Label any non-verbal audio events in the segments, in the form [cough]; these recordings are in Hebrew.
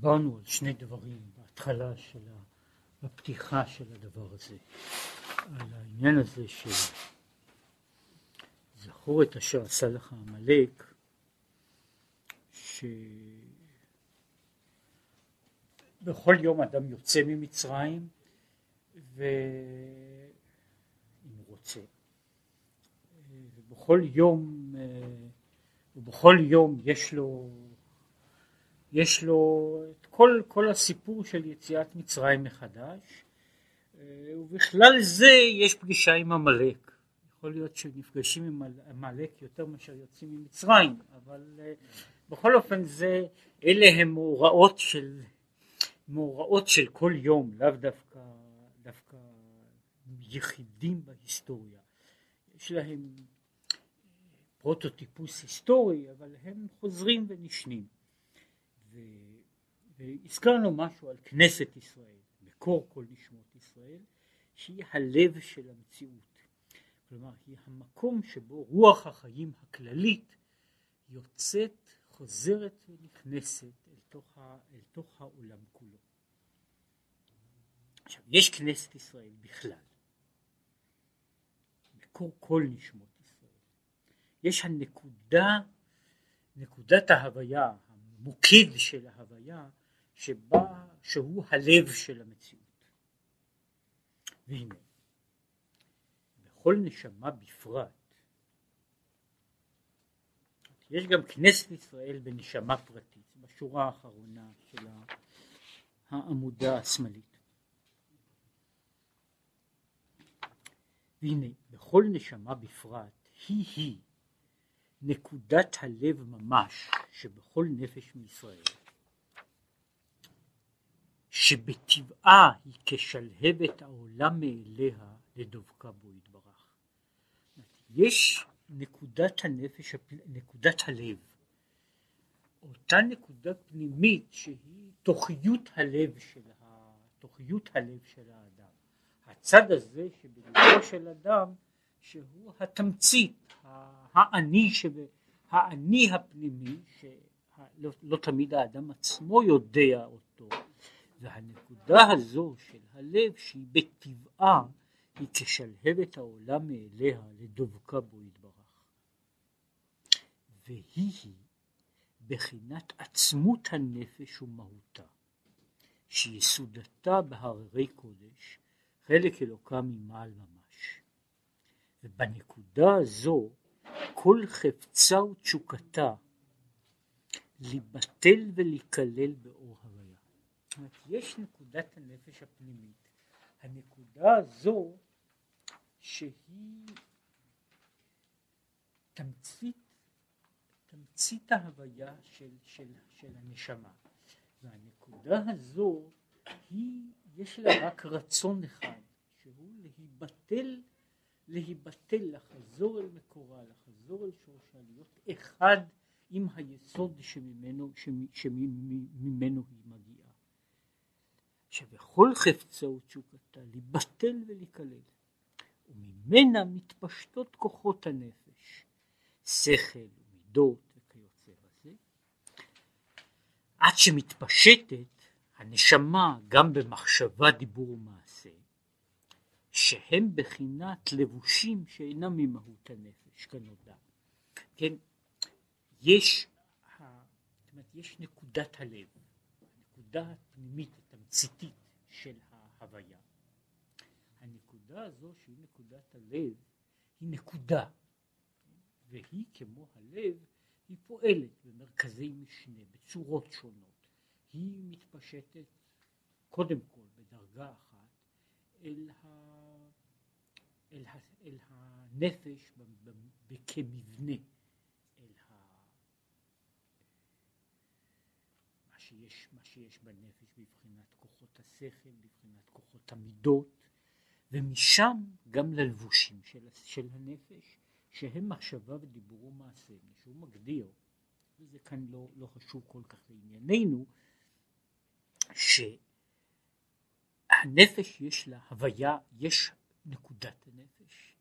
דיברנו על שני דברים בהתחלה של ה... בפתיחה של הדבר הזה, על העניין הזה של זכור את אשר עשה לך עמלק, שבכל יום אדם יוצא ממצרים ואם הוא רוצה, ובכל יום, ובכל יום יש לו יש לו את כל, כל הסיפור של יציאת מצרים מחדש, אה, ובכלל זה יש פגישה עם עמלק. יכול להיות שנפגשים עם עמלק יותר מאשר יוצאים ממצרים, אבל אה, בכל אופן זה, אלה הם מאורעות של, מאורעות של כל יום, לאו דווקא, דווקא יחידים בהיסטוריה. יש להם פרוטוטיפוס היסטורי, אבל הם חוזרים ונשנים. והזכרנו משהו על כנסת ישראל, מקור כל נשמות ישראל, שהיא הלב של המציאות. כלומר, היא המקום שבו רוח החיים הכללית יוצאת, חוזרת ונכנסת אל תוך, ה, אל תוך העולם כולו. עכשיו, יש כנסת ישראל בכלל, מקור כל נשמות ישראל. יש הנקודה, נקודת ההוויה, המוקד של ההוויה, שבה, שהוא הלב של המציאות. והנה, בכל נשמה בפרט, יש גם כנסת ישראל בנשמה פרטית, בשורה האחרונה של העמודה השמאלית. והנה, בכל נשמה בפרט, היא-היא נקודת הלב ממש שבכל נפש מישראל. שבטבעה היא כשלהבת העולם מאליה לדבקה בו יתברך. יש נקודת הנפש, נקודת הלב, אותה נקודה פנימית שהיא תוכיות הלב של, ה... תוכיות הלב של האדם. הצד הזה שבלבו של אדם שהוא התמצית, האני, שב... האני הפנימי, שלא לא תמיד האדם עצמו יודע אותו, והנקודה הזו של הלב שהיא בטבעה היא כשלהבת העולם מאליה לדבקה בו יתברך. והיא היא בחינת עצמות הנפש ומהותה, שיסודתה בהררי קודש, חלק אלוקה ממעל ממש. ובנקודה הזו כל חפצה ותשוקתה להיבטל ולהיכלל באור הוויה. אומרת, יש נקודת הנפש הפנימית, הנקודה הזו שהיא תמצית, תמצית ההוויה של, של, של הנשמה, והנקודה הזו היא, יש לה רק רצון אחד, שהוא להיבטל, להיבטל, לחזור אל מקורה, לחזור אל שורשה, להיות אחד עם היסוד שממנו, שממנו היא מגיעה. שבכל חפצה ותשוקתה להיבטל ולהיכלל, וממנה מתפשטות כוחות הנפש, שכל ומידות וכיוצא בזה, עד שמתפשטת הנשמה גם במחשבה, דיבור ומעשה, שהם בחינת לבושים שאינם ממהות הנפש, כנודע. כן, יש, יש נקודת הלב, הנקודה הפנימית, התמציתית של ההוויה. הנקודה הזו שהיא נקודת הלב היא נקודה והיא כמו הלב היא פועלת במרכזי משנה בצורות שונות היא מתפשטת קודם כל בדרגה אחת אל, ה... אל, ה... אל הנפש כמבנה שיש, מה שיש בנפש בבחינת כוחות השכל, בבחינת כוחות המידות, ומשם גם ללבושים של, של הנפש, שהם מחשבה ודיבור ומעשה, שהוא מגדיר, וזה כאן לא, לא חשוב כל כך לענייננו, שהנפש יש לה הוויה, יש נקודת הנפש,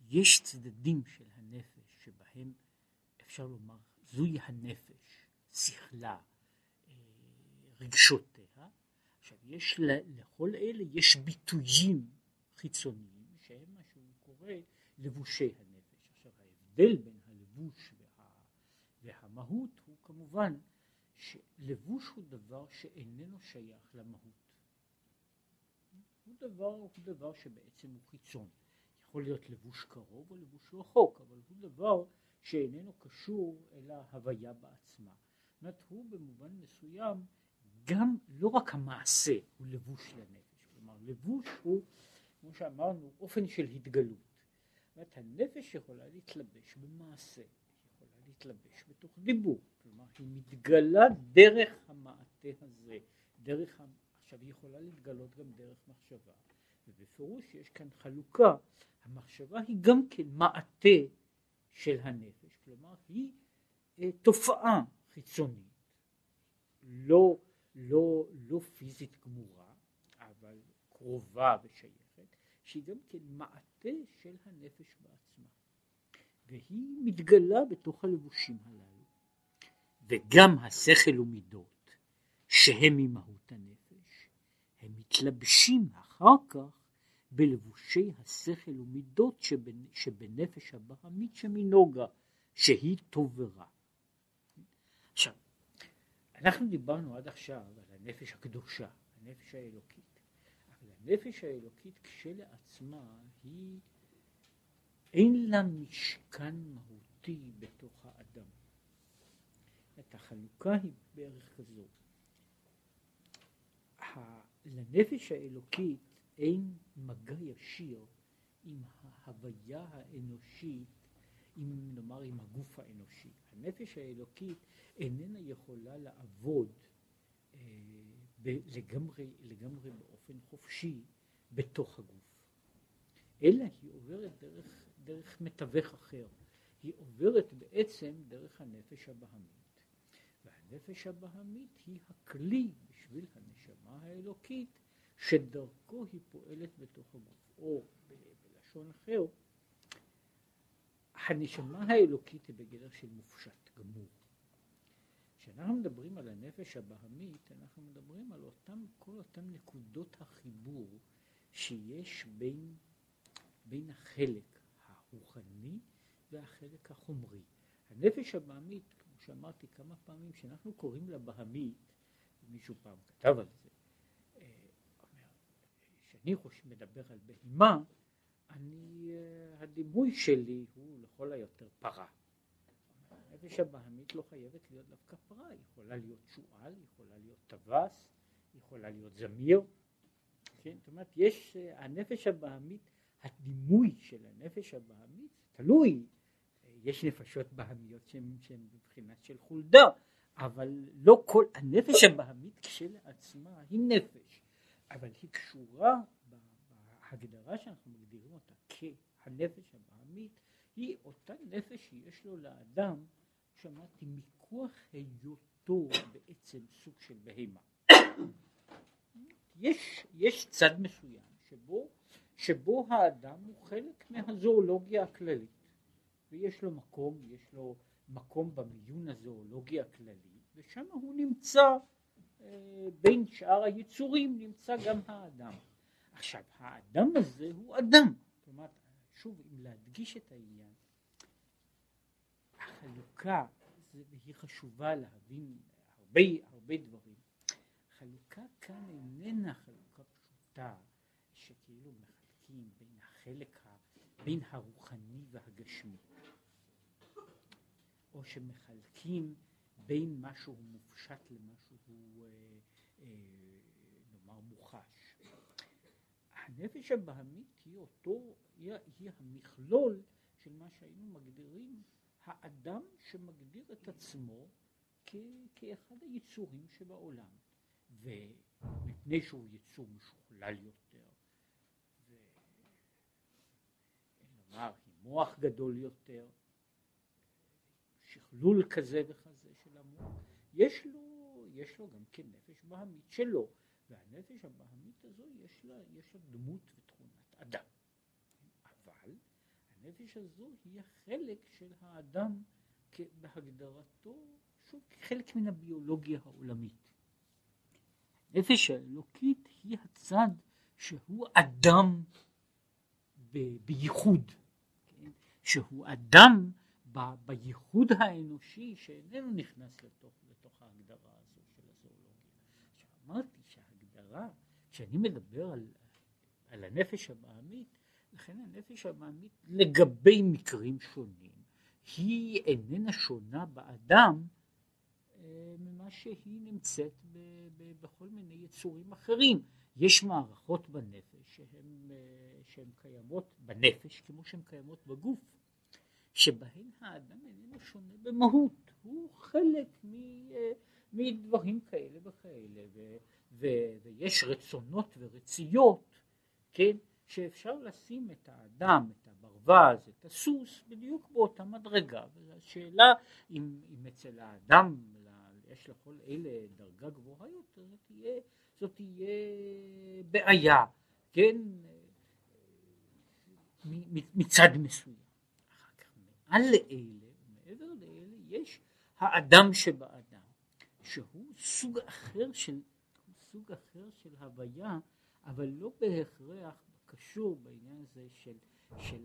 יש צדדים של הנפש שבהם אפשר לומר זוהי הנפש, שכלה, רגשותיה. עכשיו יש לכל אלה יש ביטויים חיצוניים שהם מה שהוא קורא לבושי הנפש. עכשיו ההבדל בין הלבוש וה, והמהות הוא כמובן שלבוש הוא דבר שאיננו שייך למהות. הוא דבר, הוא דבר שבעצם הוא חיצון. יכול להיות לבוש קרוב או לבוש רחוק, אבל הוא דבר שאיננו קשור אל ההוויה בעצמה. זאת אומרת, הוא במובן מסוים גם לא רק המעשה הוא לבוש לנפש, כלומר לבוש הוא, כמו שאמרנו, אופן של התגלות. זאת אומרת, הנפש יכולה להתלבש במעשה, יכולה להתלבש בתוך דיבור, כלומר היא מתגלה דרך המעטה הזה, דרך, עכשיו היא יכולה להתגלות גם דרך מחשבה, ובפירוש יש כאן חלוקה, המחשבה היא גם כן מעטה של הנפש, כלומר היא אה, תופעה חיצונית, לא, לא, לא פיזית גמורה, אבל קרובה ושייכת, שהיא גם כן מעטה של הנפש בעצמה, והיא מתגלה בתוך הלבושים הללו, וגם השכל ומידות שהם ממהות הנפש, הם מתלבשים אחר כך בלבושי השכל ומידות שבנפש הבהמית שמנוגה, שהיא טוב ורע. עכשיו, אנחנו דיברנו עד עכשיו על הנפש הקדושה, הנפש האלוקית, אבל הנפש האלוקית כשלעצמה היא, אין לה משכן מהותי בתוך האדם. את החלוקה היא בערך כזו. לנפש האלוקית אין מגע ישיר עם ההוויה האנושית, עם נאמר עם הגוף האנושי. הנפש האלוקית איננה יכולה לעבוד אה, לגמרי, לגמרי באופן חופשי בתוך הגוף, אלא היא עוברת דרך, דרך מתווך אחר. היא עוברת בעצם דרך הנפש הבהמית. והנפש הבהמית היא הכלי בשביל הנשמה האלוקית שדרכו היא פועלת בתוך הגוף, או בלשון אחר, הנשמה האלוקית היא בגדר של מופשט גמור. כשאנחנו מדברים על הנפש הבהמית, אנחנו מדברים על אותם, כל אותן נקודות החיבור שיש בין, בין החלק הרוחני והחלק החומרי. הנפש הבהמית, כמו שאמרתי כמה פעמים, כשאנחנו קוראים לה בהמית, מישהו פעם כתב על זה, כשאני חושב, מדבר על בהימה, אני, אה, הדימוי שלי הוא לכל היותר פרה. הנפש הבהמית לא חייבת להיות דווקא פרה, היא יכולה להיות שועל, היא יכולה להיות טווס, היא יכולה להיות זמיר. כן? זאת אומרת, יש, אה, הנפש הבהמית, הדימוי של הנפש הבהמית תלוי, אה, יש נפשות בהמיות שהן בבחינת של חולדה, אבל לא כל, הנפש הבהמית כשלעצמה היא נפש, אבל היא קשורה ההגדרה שאנחנו מגדירים אותה כהנפש הבעמית היא אותה נפש שיש לו לאדם, שמעתי, מכוח היותו בעצם סוג של בהמה. יש, יש צד מסוים שבו, שבו האדם הוא חלק מהזואולוגיה הכללית ויש לו מקום, יש לו מקום במיון הזואולוגי הכללי ושם הוא נמצא אה, בין שאר היצורים נמצא גם האדם. עכשיו, האדם הזה הוא אדם. כלומר, שוב, אם להדגיש את העניין, החלוקה, והיא חשובה להבין הרבה, הרבה דברים, חלוקה כאן איננה חלוקה פשוטה, שכאילו מחלקים בין החלק, בין הרוחני והגשמי, או שמחלקים בין משהו מופשט למשהו, אה, אה, נאמר, מוחש. הנפש הבהמית היא אותו, היא, היא המכלול של מה שהיינו מגדירים האדם שמגדיר את עצמו כ, כאחד היצורים שבעולם ומפני שהוא יצור משוכלל יותר ונאמר עם מוח גדול יותר שכלול כזה וכזה של המוח יש לו, יש לו גם כן נפש בהמית שלו והנפש הבהמית הזו יש לה, יש לה דמות ותכונת אדם. אבל הנפש הזו היא החלק של האדם בהגדרתו, שוב, כחלק מן הביולוגיה העולמית. הנפש האלוקית היא הצד שהוא אדם ב- בייחוד, כן? שהוא אדם בייחוד האנושי שאיננו נכנס לתוך, לתוך ההגדרה הזו של הזואולוגיה. אמרתי שההגדרה, כשאני מדבר על, על הנפש הבעמית, לכן הנפש הבעמית לגבי מקרים שונים היא איננה שונה באדם אה, ממה שהיא נמצאת ב, ב, בכל מיני יצורים אחרים. יש מערכות בנפש שהן, אה, שהן קיימות בנפש כמו שהן קיימות בגוף, שבהן האדם איננו שונה במהות, הוא חלק מ, אה, מדברים כאלה וכאלה, ו, ו, ויש רצונות ורציות, כן, שאפשר לשים את האדם, את הברווז, את הסוס, בדיוק באותה מדרגה, והשאלה אם, אם אצל האדם יש לכל אלה דרגה גבוהה יותר, זאת תהיה, זאת תהיה בעיה, כן, מצד מסוים. מעל לאלה, מעבר לאלה, יש האדם שבאדם, שהוא סוג אחר של, סוג אחר של הוויה, אבל לא בהכרח קשור בעניין הזה של, של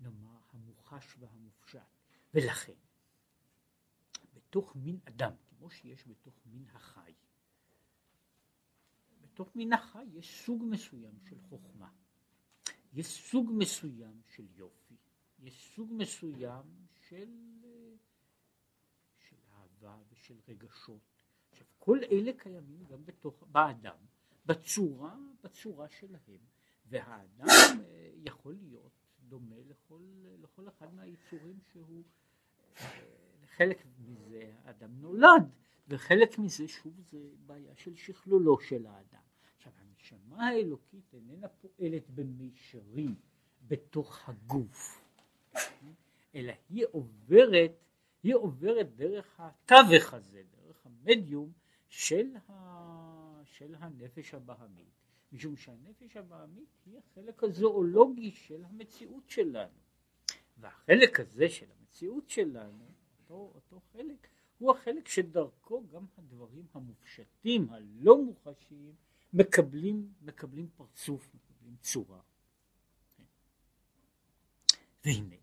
נאמר, המוחש והמופשט. ולכן, בתוך מין אדם, כמו שיש בתוך מין החי, בתוך מין החי יש סוג מסוים של חוכמה, יש סוג מסוים של יופי, יש סוג מסוים של, של אהבה ושל רגשות. עכשיו, כל אלה קיימים גם בתוך, באדם, בצורה, בצורה שלהם, והאדם אה, יכול להיות דומה לכל, לכל אחד מהיצורים שהוא, אה, חלק מזה האדם נולד, וחלק מזה שוב זה בעיה של שכלולו של האדם. עכשיו הנשמה האלוקית איננה פועלת במישרים בתוך הגוף, אלא היא עוברת, היא עוברת דרך התווך הזה, דרך המדיום של, ה, של הנפש הבהמית. משום שהנפש הבעמית היא החלק הזואולוגי של המציאות שלנו. והחלק הזה של המציאות שלנו, אותו, אותו חלק, הוא החלק שדרכו גם הדברים המופשטים, הלא מוחשיים, מקבלים, מקבלים פרצוף, מקבלים צורה. והנה,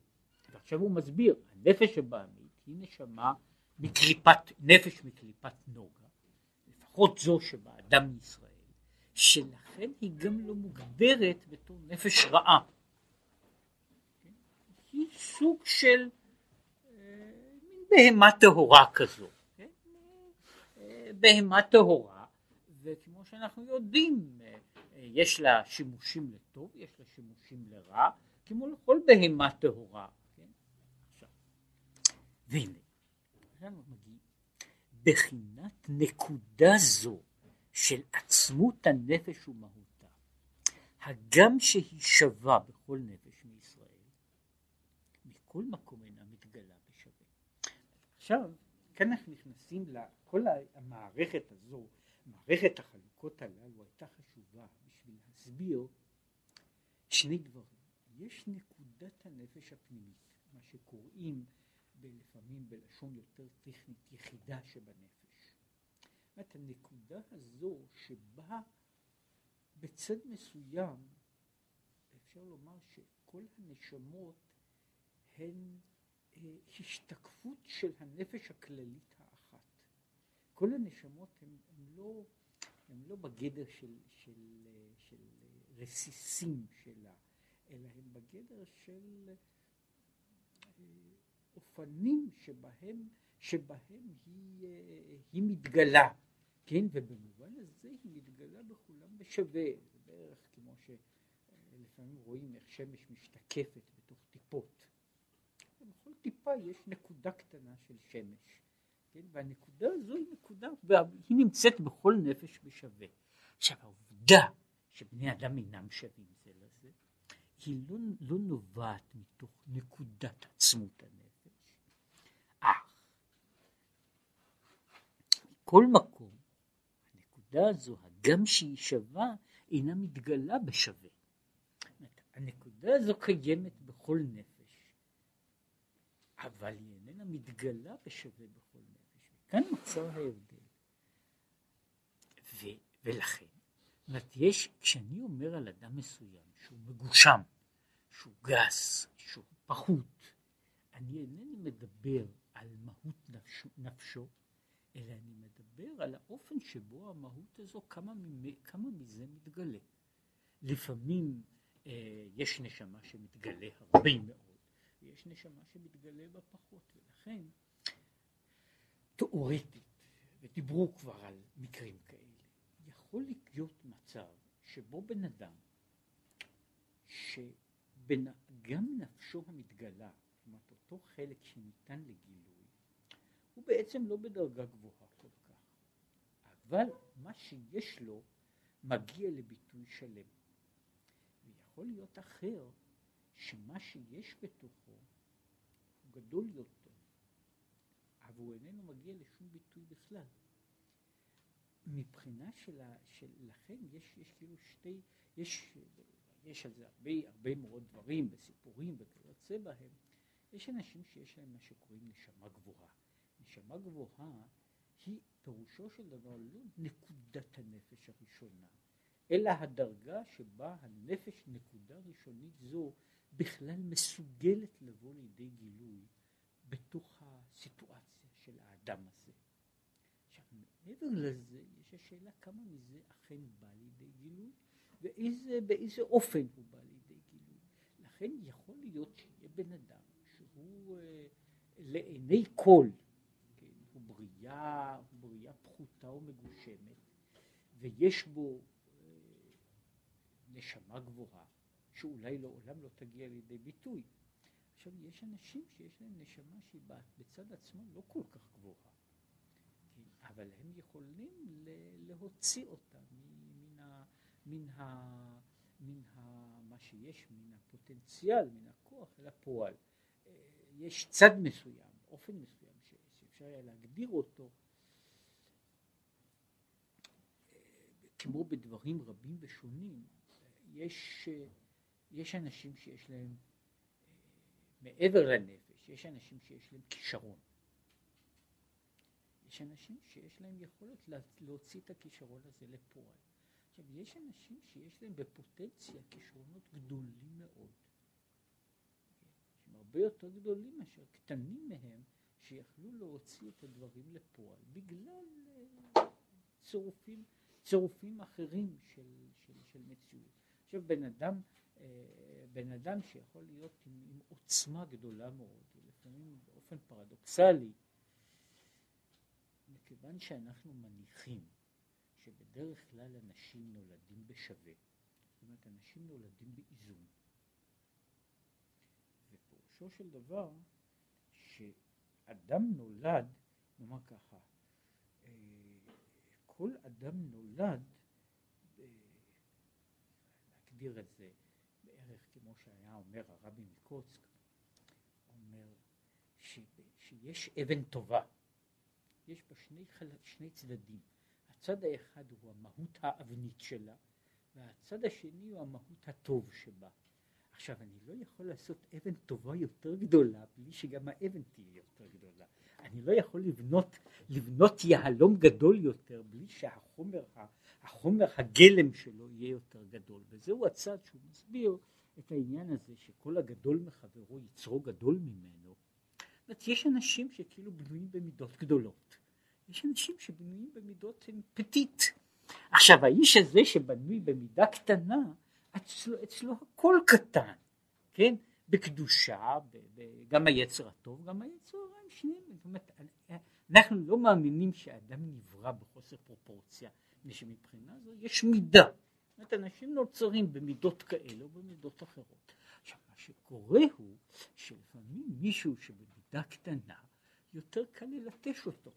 ועכשיו הוא מסביר, הנפש הבעמית היא נשמה מקליפת, נפש מקליפת נוגה, לפחות זו שבאדם ישראל, שלכן היא גם לא מוגדרת בתור נפש רעה. היא סוג של אה, בהמה טהורה כזו. כן? בהמה טהורה, וכמו שאנחנו יודעים, אה, יש לה שימושים לטוב, יש לה שימושים לרע, כמו לכל בהמה טהורה. כן? עכשיו, והנה, בחינת נקודה זו של עצמות הנפש ומהותה, הגם שהיא שווה בכל נפש מישראל, מכל מקום אינה מתגלה בשווה. עכשיו, כאן אנחנו נכנסים לכל המערכת הזו, מערכת החלוקות הללו הייתה חשובה בשביל להסביר שני דברים. יש נקודת הנפש הפנימית, מה שקוראים לפעמים בלשון יותר טכנית יחידה שבנפש. אומרת, הנקודה הזו שבה בצד מסוים אפשר לומר שכל הנשמות הן אה, השתקפות של הנפש הכללית האחת. כל הנשמות הן, הן, לא, הן לא בגדר של, של, של רסיסים שלה, אלא הן בגדר של אה, אופנים שבהם, שבהם היא, אה, היא מתגלה. כן, ובמובן הזה היא מתגלה בכולם בשווה, זה בערך כמו שלפעמים רואים איך שמש משתקפת בתוך טיפות. בכל טיפה יש נקודה קטנה של שמש, כן, והנקודה הזו היא נקודה, והיא נמצאת בכל נפש בשווה. עכשיו העובדה שבני אדם אינם שווים זה לזה, היא לא, לא נובעת מתוך נקודת עצמות הנפש, מכל מקום הנקודה הזו, הגם שהיא שווה, אינה מתגלה בשווה. הנקודה הזו קיימת בכל נפש, אבל היא איננה מתגלה בשווה בכל נפש. כאן נוצר ההבדל. ו, ולכן, זאת יש, כשאני אומר על אדם מסוים שהוא מגושם, שהוא גס, שהוא פחות, אני אינני מדבר על מהות נפשו, נפשו אלא אני מדבר על האופן שבו המהות הזו, כמה, כמה מזה מתגלה. לפעמים אה, יש נשמה שמתגלה הרבה מאוד, ויש נשמה שמתגלה בה פחות, ולכן תאורטית, ודיברו כבר על מקרים כאלה, יכול להיות מצב שבו בן אדם, שגם נפשו המתגלה, זאת אומרת אותו חלק שניתן לגילוי, הוא בעצם לא בדרגה גבוהה כל כך, אבל מה שיש לו מגיע לביטוי שלם. ויכול להיות אחר שמה שיש בתוכו הוא גדול יותר, אבל הוא איננו מגיע לשום ביטוי בכלל. מבחינה של, ה, של לכן יש, יש כאילו שתי, יש, יש על זה הרבה, הרבה מאוד דברים וסיפורים וכיוצא בהם. יש אנשים שיש להם מה שקוראים נשמה גבוהה. נשמה גבוהה היא פירושו של דבר לא נקודת הנפש הראשונה, אלא הדרגה שבה הנפש נקודה ראשונית זו בכלל מסוגלת לבוא לידי גילוי בתוך הסיטואציה של האדם הזה. עכשיו מעבר לזה יש השאלה כמה מזה אכן בא לידי גילוי ובאיזה אופן הוא בא לידי גילוי. לכן יכול להיות שיהיה בן אדם שהוא אה, לעיני כל בריאה, בריאה פחותה ומגושמת, ויש בו אה, נשמה גבוהה, שאולי לעולם לא תגיע לידי ביטוי. עכשיו, יש אנשים שיש להם נשמה שהיא בצד עצמו לא כל כך גבוהה, כן? אבל הם יכולים להוציא אותה מן, ה, מן, ה, מן ה, מה שיש, מן הפוטנציאל, מן הכוח אל הפועל. אה, יש צד מסוים, אופן מסוים. שאפשר היה להגדיר אותו כמו בדברים רבים ושונים. יש, יש אנשים שיש להם מעבר לנפש יש אנשים שיש להם כישרון. יש אנשים שיש להם יכולת להוציא את הכישרון הזה לפועל. עכשיו יש אנשים שיש להם בפוטנציה כישרונות גדולים מאוד. שהם הרבה יותר גדולים מאשר קטנים מהם שיכלו להוציא את הדברים לפועל בגלל אה, צירופים, צירופים אחרים של, של, של מציאות. עכשיו בן אדם, אה, בן אדם שיכול להיות עם, עם עוצמה גדולה מאוד, ולפעמים באופן פרדוקסלי, מכיוון שאנחנו מניחים שבדרך כלל אנשים נולדים בשווה, זאת אומרת אנשים נולדים באיזון, ופירושו של דבר. אדם נולד, נאמר ככה, אה, כל אדם נולד, אה, להגדיר את זה בערך כמו שהיה אומר הרבי מקוצק, אומר ש, שיש אבן טובה, יש בה שני, חל... שני צדדים, הצד האחד הוא המהות האבנית שלה, והצד השני הוא המהות הטוב שבה. עכשיו, אני לא יכול לעשות אבן טובה יותר גדולה בלי שגם האבן תהיה יותר גדולה. אני לא יכול לבנות, לבנות יהלום גדול יותר בלי שהחומר, החומר הגלם שלו יהיה יותר גדול. וזהו הצד שהוא מסביר את העניין הזה שכל הגדול מחברו יצרו גדול ממנו. זאת יש אנשים שכאילו בנויים במידות גדולות. יש אנשים שבנויים במידות פטית. עכשיו, האיש הזה שבנוי במידה קטנה, אצלו, אצלו הכל קטן, כן? בקדושה, גם היצר הטוב, גם היצר הרע הם שניהם. זאת אומרת, אנחנו לא מאמינים שאדם נברא בחוסר פרופורציה, מפני שמבחינה זו יש מידה. זאת אומרת, אנשים נוצרים במידות כאלה או במידות אחרות. עכשיו, מה שקורה הוא שלפעמים מישהו שבמידה קטנה, יותר קל ללטש אותו.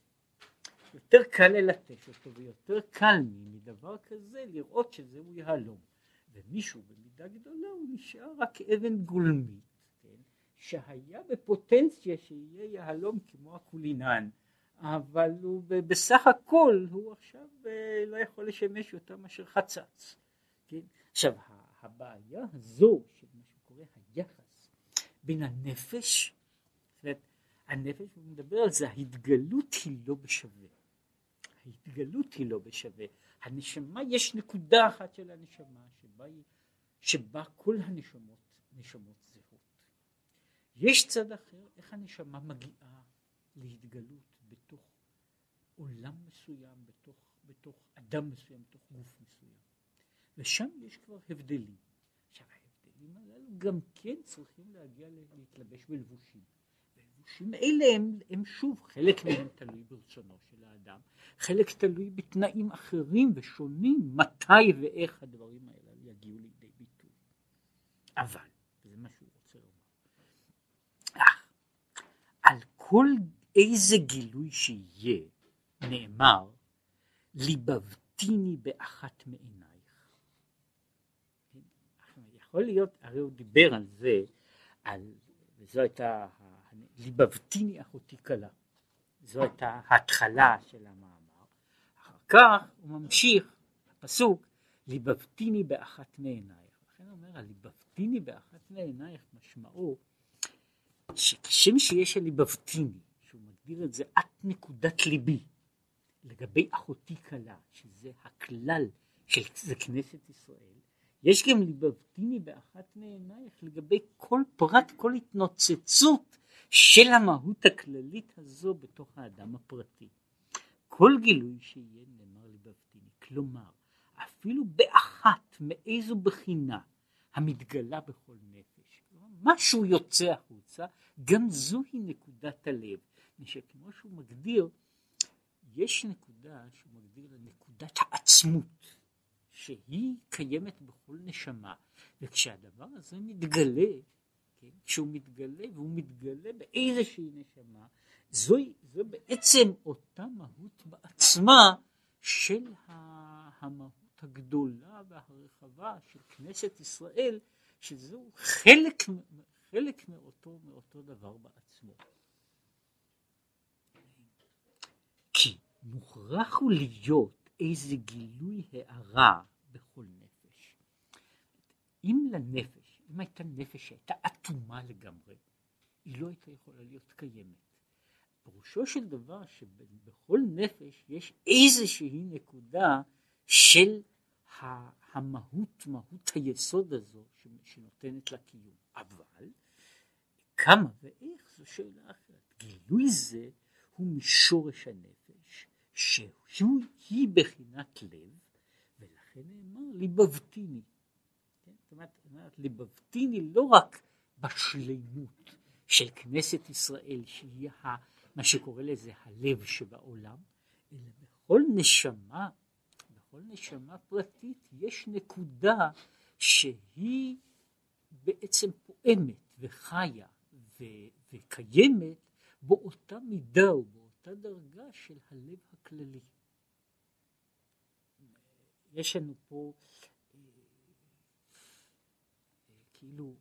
יותר קל ללטש אותו ויותר קל מדבר כזה לראות שזהו יהלום. ומישהו במידה גדולה הוא נשאר רק אבן גולמית, כן? שהיה בפוטנציה שיהיה יהלום כמו הקולינן, אבל הוא בסך הכל הוא עכשיו אה, לא יכול לשמש יותר מאשר חצץ. כן? עכשיו הבעיה הזו של מה שקורה היחס בין הנפש, זאת אומרת, הנפש, הוא מדבר על זה, ההתגלות היא לא בשווה. ההתגלות היא לא בשווה. הנשמה, יש נקודה אחת של הנשמה שבה, שבה כל הנשמות נשמות זהות. יש צד אחר, איך הנשמה מגיעה להתגלות בתוך עולם מסוים, בתוך, בתוך אדם מסוים, בתוך גוף מסוים. ושם יש כבר הבדלים. עכשיו ההבדלים הללו גם כן צריכים להגיע להתלבש בלבושים. והלבושים אלה הם, הם שוב, חלק מהם תלוי ברצונו של האדם, חלק תלוי בתנאים אחרים ושונים, מתי ואיך הדברים האלה יגיעו לידי ביטוי. אבל, וזה מה שהוא רוצה לומר, על כל איזה גילוי שיהיה, נאמר, ליבבתיני באחת מעינייך. יכול להיות, הרי הוא דיבר על זה, על, וזו הייתה, ליבבתיני אחותי כלה. זו הייתה ההתחלה של המאמר. אחר כך הוא ממשיך, הפסוק, ליבבתיני באחת מעינייך. לכן הוא אומר, הליבבתיני באחת מעינייך משמעו שכשם שיש הליבבתיני, שהוא מגדיר את זה את נקודת ליבי, לגבי אחותי כלה, שזה הכלל של כנסת ישראל, יש גם ליבבתיני באחת מעינייך לגבי כל פרט, כל התנוצצות של המהות הכללית הזו בתוך האדם הפרטי. כל גילוי שיהיה נאמר ליבבתיני, כלומר אפילו באחת מאיזו בחינה המתגלה בכל נפש, משהו יוצא החוצה, גם זוהי נקודת הלב, שכמו שהוא מגדיר, יש נקודה שהוא מגדיר לנקודת העצמות, שהיא קיימת בכל נשמה, וכשהדבר הזה מתגלה, כן, כשהוא מתגלה והוא מתגלה באיזושהי נשמה, זוהי, זו בעצם אותה מהות בעצמה של המהות הגדולה והרחבה של כנסת ישראל, שזהו חלק, חלק מאותו, מאותו דבר בעצמו. כי מוכרח הוא להיות איזה גילוי הערה בכל נפש. אם לנפש, אם הייתה נפש שהייתה אטומה לגמרי, היא לא הייתה יכולה להיות קיימת. פירושו של דבר שבכל נפש יש איזושהי נקודה של המהות, מהות היסוד הזו שנותנת לה קיום. אבל כמה ואיך זו שאלה אחרת. גילוי זה הוא משורש הנפש, שהיא בחינת לב, ולכן נאמר ליבבתיני. זאת אומרת, ליבבתיני לא רק בשלמות של כנסת ישראל, שהיא מה שקורא לזה הלב שבעולם, אלא בכל נשמה, בכל נשמה פרטית יש נקודה שהיא בעצם פועמת וחיה וקיימת באותה מידה ובאותה דרגה של הלב הכללי. יש לנו פה כאילו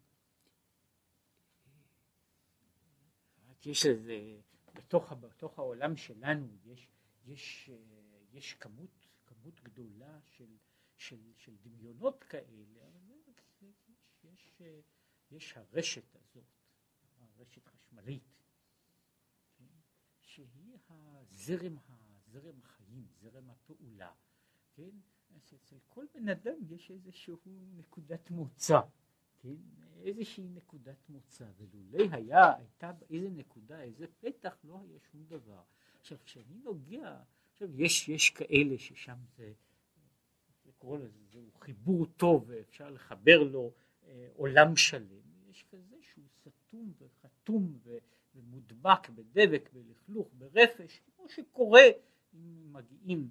יש איזה בתוך, בתוך העולם שלנו יש, יש, יש כמות, כמות גדולה של, של, של דמיונות כאלה, אבל יש, יש, יש הרשת הזאת, הרשת חשמלית, כן, שהיא הזרם, הזרם החיים, זרם הפעולה, כן? אז אצל כל בן אדם יש איזשהו נקודת מוצא, כן? איזושהי נקודת מוצא, ולולא היה, הייתה איזה נקודה, איזה פתח, לא היה שום דבר. עכשיו, כשאני נוגע, עכשיו יש, יש כאלה ששם זה, לקרוא לזה, זהו חיבור טוב, ואפשר לחבר לו אה, עולם שלם, יש כזה שהוא סתום וחתום ו, ומודבק בדבק, בלכלוך, ברפש, כמו שקורה אם מגיעים,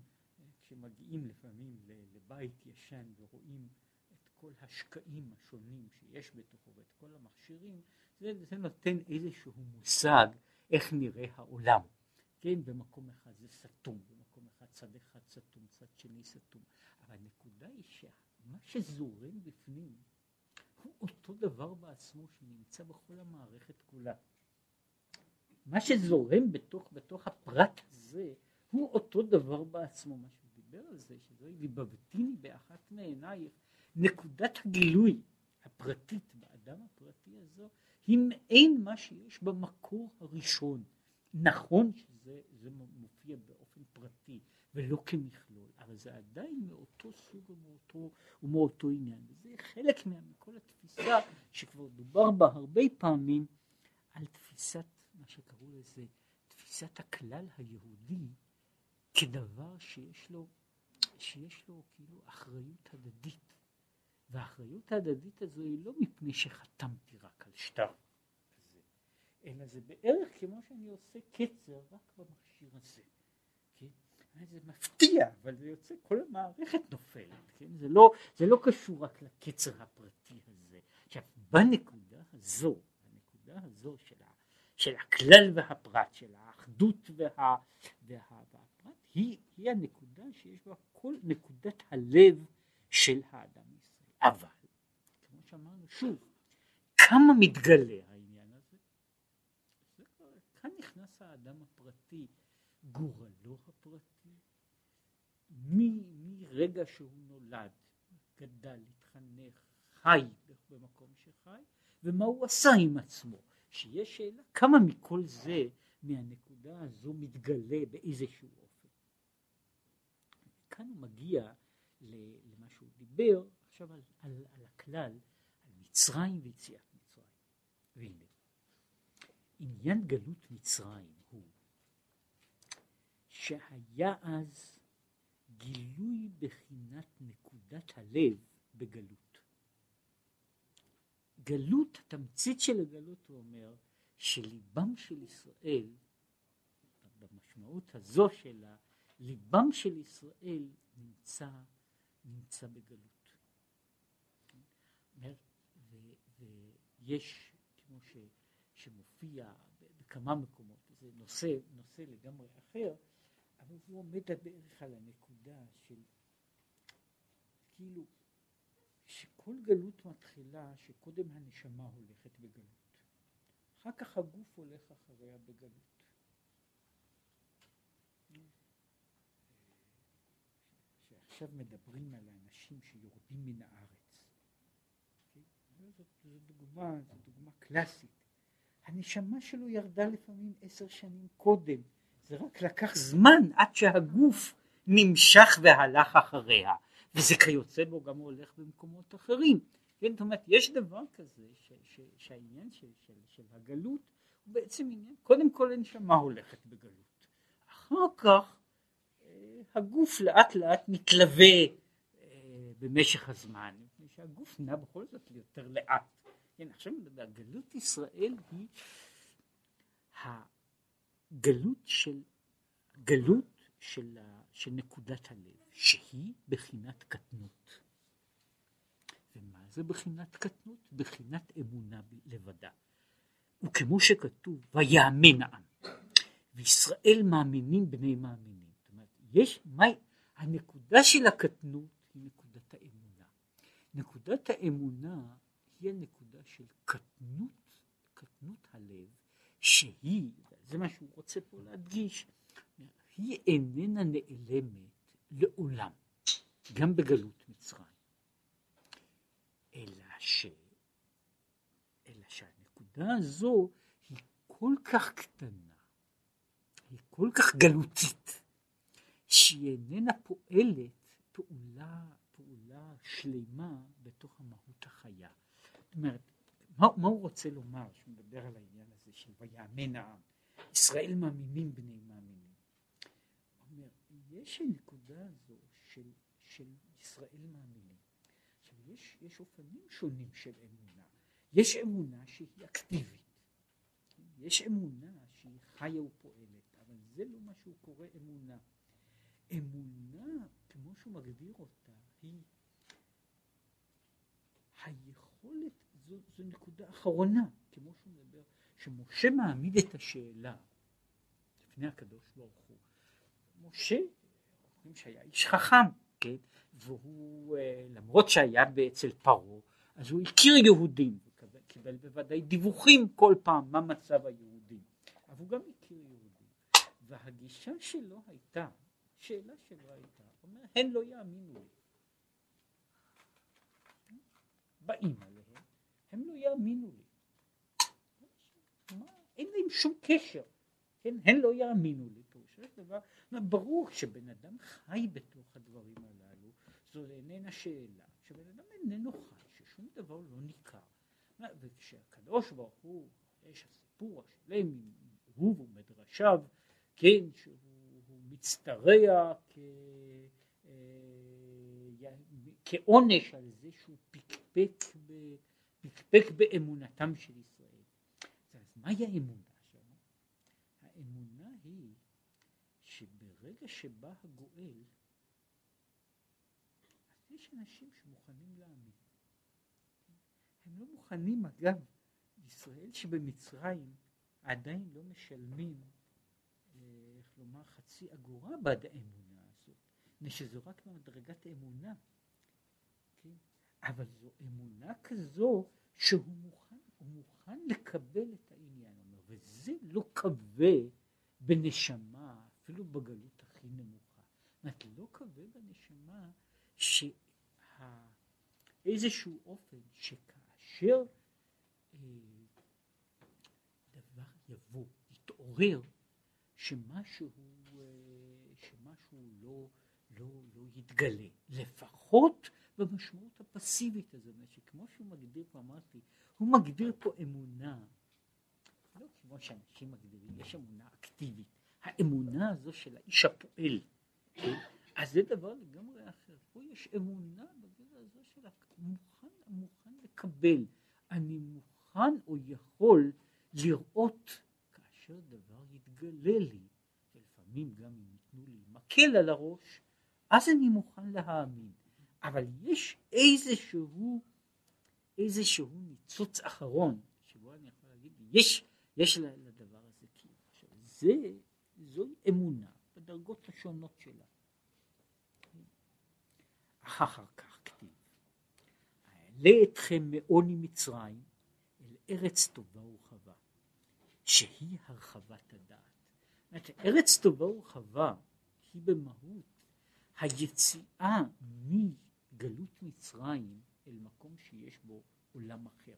כשמגיעים לפעמים לבית ישן ורואים כל השקעים השונים שיש בתוכו ואת כל המכשירים, זה, זה נותן איזשהו מושג איך נראה העולם. כן, במקום אחד זה סתום, במקום אחד צד אחד סתום, צד שני סתום. אבל הנקודה היא שמה שזורם בפנים הוא אותו דבר בעצמו שנמצא בכל המערכת כולה. מה שזורם בתוך, בתוך הפרט הזה הוא אותו דבר בעצמו, מה שהוא דיבר על זה, שזוהי ליבבתיני באחת מעינייך, נקודת הגילוי הפרטית באדם הפרטי הזו היא מעין מה שיש במקור הראשון. נכון שזה מופיע באופן פרטי ולא כמכלול, אבל זה עדיין מאותו סוג ומאותו, ומאותו עניין, וזה חלק מכל התפיסה שכבר דובר בה הרבה פעמים על תפיסת, מה שקראו לזה, תפיסת הכלל היהודי כדבר שיש לו, שיש לו כאילו אחריות הדדית. והאחריות ההדדית הזו היא לא מפני שחתמתי רק על שטר כזה, אלא זה בערך כמו שאני עושה קצר רק במכשיר הזה. כן? זה מפתיע, אבל זה יוצא, כל המערכת נופלת, כן? זה, לא, זה לא קשור רק לקצר הפרטי הזה. עכשיו, בנקודה הזו, בנקודה הזו של, ה, של הכלל והפרט, של האחדות וה, וה, והפרט, היא, היא הנקודה שיש בה כל נקודת הלב של האדם. אבל, כמו שאמרנו שוב, כמה מתגלה העניין הזה? כאן נכנס האדם הפרטי, גורלו הפרטי, מרגע שהוא נולד, גדל, התחנך, חי במקום שחי, ומה הוא עשה עם עצמו. שיש שאלה כמה מכל זה, מהנקודה הזו מתגלה באיזשהו אופן. כאן הוא מגיע למה שהוא דיבר עכשיו על, על, על הכלל, על מצרים ויציאת מצרים. והנה, עניין גלות מצרים הוא שהיה אז גילוי בחינת נקודת הלב בגלות. גלות, התמצית של הגלות הוא אומר שליבם של ישראל, במשמעות הזו שלה, ליבם של ישראל נמצא, נמצא בגלות. ויש, כמו ש, שמופיע בכמה מקומות, זה נושא, נושא לגמרי אחר, אבל הוא עומד בערך על הנקודה של כאילו שכל גלות מתחילה שקודם הנשמה הולכת בגלות, אחר כך הגוף הולך אחריה בגלות. שעכשיו מדברים על האנשים שיורדים מן הארץ. זאת, זאת דוגמה, זאת דוגמה קלאסית. הנשמה שלו ירדה לפעמים עשר שנים קודם, זה רק לקח זמן עד שהגוף נמשך והלך אחריה, וזה כיוצא בו גם הולך במקומות אחרים. כן, זאת אומרת, יש דבר כזה ש, ש, שהעניין של, של, של הגלות הוא בעצם עניין, קודם כל הנשמה הולכת בגלות, אחר כך אה, הגוף לאט לאט מתלווה במשך הזמן, שהגוף נע בכל זאת יותר לאט. כן, עכשיו נדבר, גלות ישראל היא הגלות של, גלות של, של נקודת הלב, שהיא בחינת קטנות. ומה זה בחינת קטנות? בחינת אמונה לבדה. וכמו שכתוב, ויאמן העם. וישראל מאמינים בני מאמינים. זאת אומרת, יש, מה, הנקודה של הקטנות היא האמונה. נקודת האמונה היא הנקודה של קטנות, קטנות הלב, שהיא, זה מה שהוא רוצה פה להדגיש, היא איננה נעלמת לעולם, גם בגלות מצרים. אלא ש... אלא שהנקודה הזו היא כל כך קטנה, היא כל כך גלותית, שהיא איננה פועלת פעולה שלמה בתוך המהות החיה. זאת אומרת, מה, מה הוא רוצה לומר כשהוא מדבר על העניין הזה של ויאמן העם? ישראל מאמינים בני מאמינים. הוא אומר, יש הנקודה הזו של, של ישראל מאמינים. עכשיו, יש, יש אופנים שונים של אמונה. יש אמונה שהיא אקטיבית. יש אמונה שהיא חיה ופועלת, אבל זה לא מה שהוא קורא אמונה. אמונה, כמו שהוא מגדיר אותה, היא היכולת, זו, זו נקודה אחרונה, כמו שהוא מדבר, שמשה מעמיד את השאלה לפני הקדוש ברוך הוא. משה, אומרים שהיה איש חכם, כן? והוא, אה, למרות שהיה אצל פרעה, אז הוא הכיר יהודים, קיבל, בוודאי דיווחים כל פעם מה מצב היהודים, אבל הוא גם הכיר יהודים. והגישה שלו הייתה, השאלה שלו הייתה, הוא אומר, הן לא יאמינו לי. באים עליהם, הם לא יאמינו לי. אין להם שום קשר, כן? הם לא יאמינו לי, דבר, ברור שבן אדם חי בתוך הדברים הללו, זו איננה שאלה, שבן אדם איננו חי, ששום דבר לא ניכר. וכשהקדוש ברוך הוא, יש הסיפור השלם הוא ומדרשיו, כן, שהוא מצטרע כ... אה, כעונש על זה שהוא פקפק, ב, פקפק באמונתם של ישראל. אז מהי האמונה שם? האמונה היא שברגע שבא הגואל, אז יש אנשים שמוכנים להאמין. הם לא מוכנים, אגב, ישראל שבמצרים עדיין לא משלמים, אה, איך לומר, חצי אגורה בעד האמונה הזאת, מפני שזו רק מדרגת אמונה, כן? אבל זו אמונה כזו שהוא מוכן, הוא מוכן לקבל את העניין, וזה לא כבה בנשמה, אפילו בגלות הכי נמוכה. זאת אומרת, לא כבה בנשמה שאיזשהו אופן שכאשר אה, דבר יבוא, יתעורר, שמשהו, אה, שמשהו לא, לא, לא יתגלה, לפחות במשמעות הפסיבית הזאת, שכמו שהוא מגדיר פה, אמרתי, הוא מגדיר פה אמונה, לא כמו שאנשים מגדירים, יש אמונה אקטיבית, האמונה הזו של האיש הפועל, כן? אז זה דבר לגמרי אחר, פה יש אמונה בגלל הזו של המוכן, המוכן לקבל, אני מוכן או יכול לראות כאשר דבר יתגלה לי, ולפעמים גם אם ייתנו לי מקל על הראש, אז אני מוכן להאמין. אבל יש איזשהו, איזשהו ניצוץ אחרון, שבו אני יכול להגיד, יש, יש לדבר הזה קיום. עכשיו, זה, זוהי אמונה בדרגות השונות שלה. אחר כך כתיב, אעלה אתכם מעוני מצרים אל ארץ טובה ורחבה, שהיא הרחבת הדעת. ארץ טובה ורחבה היא במהות היציאה מגלות מצרים אל מקום שיש בו עולם אחר.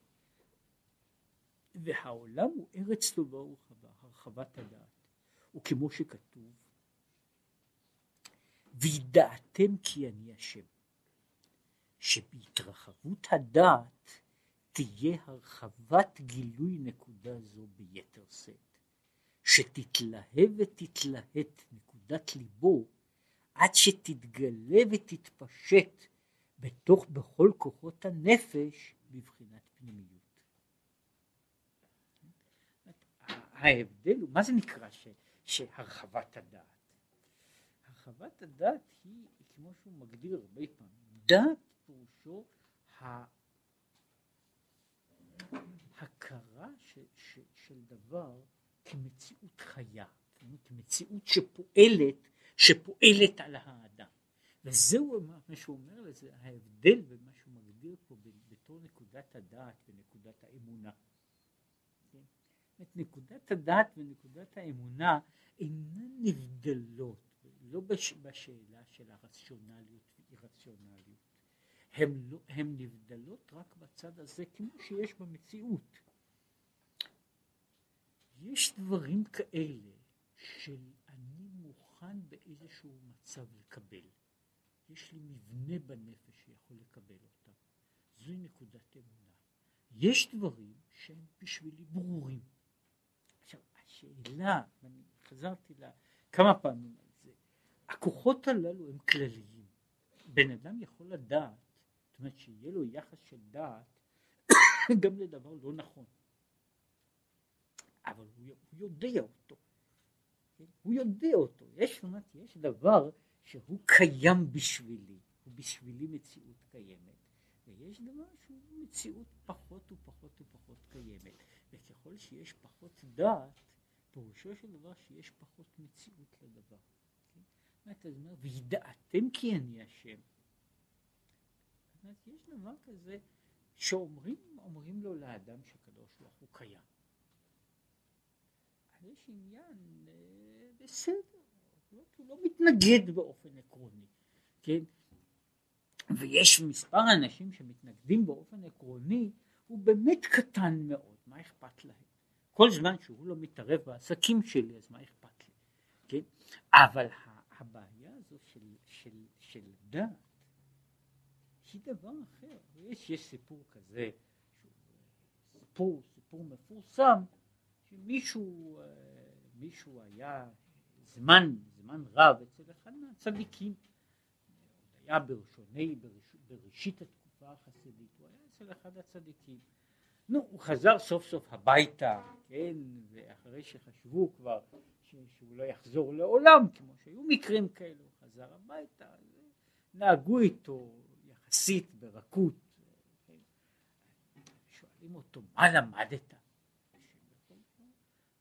והעולם הוא ארץ טובה ורחבה, הרחבת הדעת. וכמו שכתוב, וידעתם כי אני השם, שבהתרחבות הדעת תהיה הרחבת גילוי נקודה זו ביתר שאת, שתתלהב ותתלהט נקודת ליבו עד שתתגלה ותתפשט בתוך בכל כוחות הנפש בבחינת פנימיות. ההבדל הוא, מה זה נקרא ש, שהרחבת הדעת? הרחבת הדעת היא, כמו שהוא מגדיר הרבה פעמים, דעת פירושו הכרה ש, ש, של דבר כמציאות חיה, כמציאות שפועלת, שפועלת על האדם. וזהו מה שהוא אומר לזה, ההבדל בין מה שהוא מגדיר פה בתור נקודת הדעת ונקודת האמונה. כן? את נקודת הדעת ונקודת האמונה אינן נבדלות, לא בש, בשאלה של הרציונליות ואי-רציונליות. הן לא, נבדלות רק בצד הזה כמו שיש במציאות. יש דברים כאלה של אני מוכן באיזשהו מצב לקבל. יש לי מבנה בנפש שיכול לקבל אותם. זוהי נקודת אמונה. יש דברים שהם בשבילי ברורים. עכשיו, השאלה, ואני חזרתי לה כמה פעמים על זה, הכוחות הללו הם כלליים. בן אדם יכול לדעת, זאת אומרת שיהיה לו יחס של דעת [coughs] גם לדבר לא נכון. אבל הוא, הוא יודע אותו. כן? הוא יודע אותו. יש, אומרת, יש דבר שהוא קיים בשבילי, הוא בשבילי מציאות קיימת. ויש דבר שהוא מציאות פחות ופחות ופחות קיימת. וככל שיש פחות דעת, פירושו של דבר שיש פחות מציאות לדבר. כן? אתה אומר, וידעתם כי אני השם. יש דבר כזה שאומרים לו לאדם שהקדוש ברוך הוא קיים. יש עניין אה, בסדר, הוא לא מתנגד באופן עקרוני, כן? ויש מספר אנשים שמתנגדים באופן עקרוני, הוא באמת קטן מאוד, מה אכפת להם? כל זמן שהוא לא מתערב בעסקים שלי, אז מה אכפת לי? כן? אבל הבעיה הזו של, של, של דת היא דבר אחר. יש, יש סיפור כזה, סיפור, סיפור מפורסם, שמישהו אה, מישהו היה זמן, זמן רב אצל אחד מהצדיקים, היה בראשוני, בראש, בראשית התקופה החסידית, הוא היה אצל אחד הצדיקים. נו, הוא חזר סוף סוף הביתה, כן, ואחרי שחשבו כבר שהוא לא יחזור לעולם, כמו שהיו מקרים כאלו, הוא חזר הביתה, נהגו איתו יחסית ברכות. כן. שואלים אותו, מה למדת?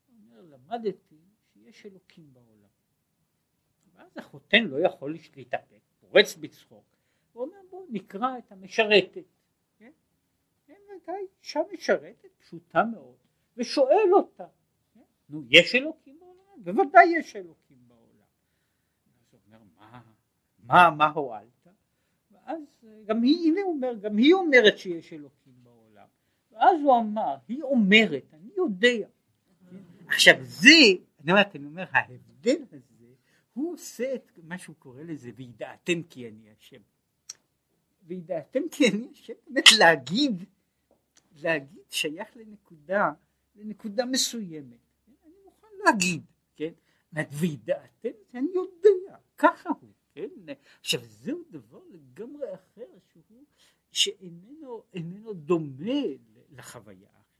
הוא למדתי שיש אלוקים בעולם. ואז החותן לא יכול להתאפק, פורץ בצחוק, הוא אומר בואו נקרא את המשרתת. כן? כן, אישה משרתת פשוטה מאוד, ושואל אותה, כן? נו יש אלוקים בעולם? בוודאי יש אלוקים בעולם. אז הוא אומר מה, מה, מה הועלת? ואז גם היא, הנה אומר, גם היא אומרת שיש אלוקים בעולם. ואז הוא אמר, היא אומרת, אני יודע. עכשיו זה, אני אומר, ההבדל הזה הוא עושה את מה שהוא קורא לזה וידעתם כי אני השם. וידעתם כי אני השם, באמת להגיד, להגיד שייך לנקודה, לנקודה מסוימת. אני מוכן להגיד, כן? וידעתם אני יודע, ככה הוא, כן? עכשיו זהו דבר לגמרי אחר שהוא, שאיננו איננו דומה לחוויה האחרת.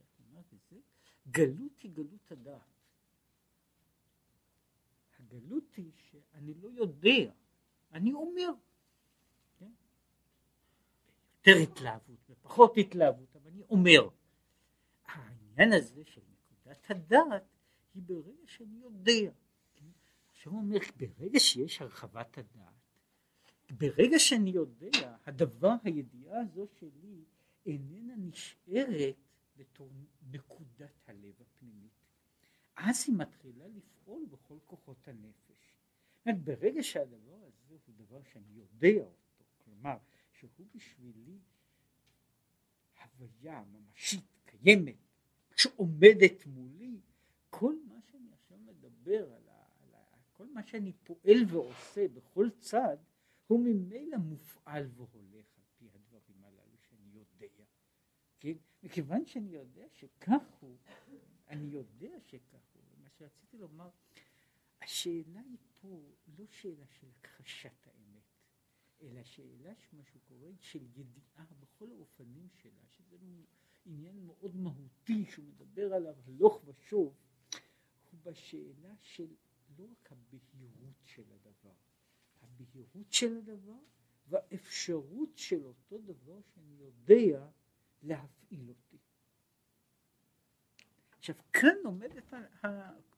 גלות היא גלות הדעת. הגלות היא שאני לא יודע, אני אומר. כן? יותר התלהבות ופחות התלהבות, אבל אני אומר. העניין הזה של נקודת הדעת היא ברגע שאני יודע. כן? עכשיו הוא אומר, ברגע שיש הרחבת הדעת, ברגע שאני יודע, הדבר, הידיעה הזו שלי איננה נשארת בתור נקודת הלב הפנימית. אז היא מתחילה לפעול בכל כוחות הנפש. ברגע שהדבר הזה הוא דבר שאני יודע אותו, כלומר שהוא בשבילי הוויה ממשית, קיימת, שעומדת מולי, כל מה שאני עכשיו מדבר על, ה, על ה, כל מה שאני פועל ועושה בכל צד, הוא ממילא מופעל והולך על פי הדברים הללו שאני יודע. כן? מכיוון שאני יודע שכך הוא, אני יודע שכך שרציתי לומר, השאלה היא פה לא שאלה של הכחשת האמת, אלא שאלה שמה קורא של ידיעה בכל האופנים שלה, שזה עניין מאוד מהותי שהוא מדבר עליו הלוך ושוב, הוא בשאלה של לא רק הבהירות של הדבר, הבהירות של הדבר והאפשרות של אותו דבר שאני יודע להפעיל אותי. עכשיו כאן עומדת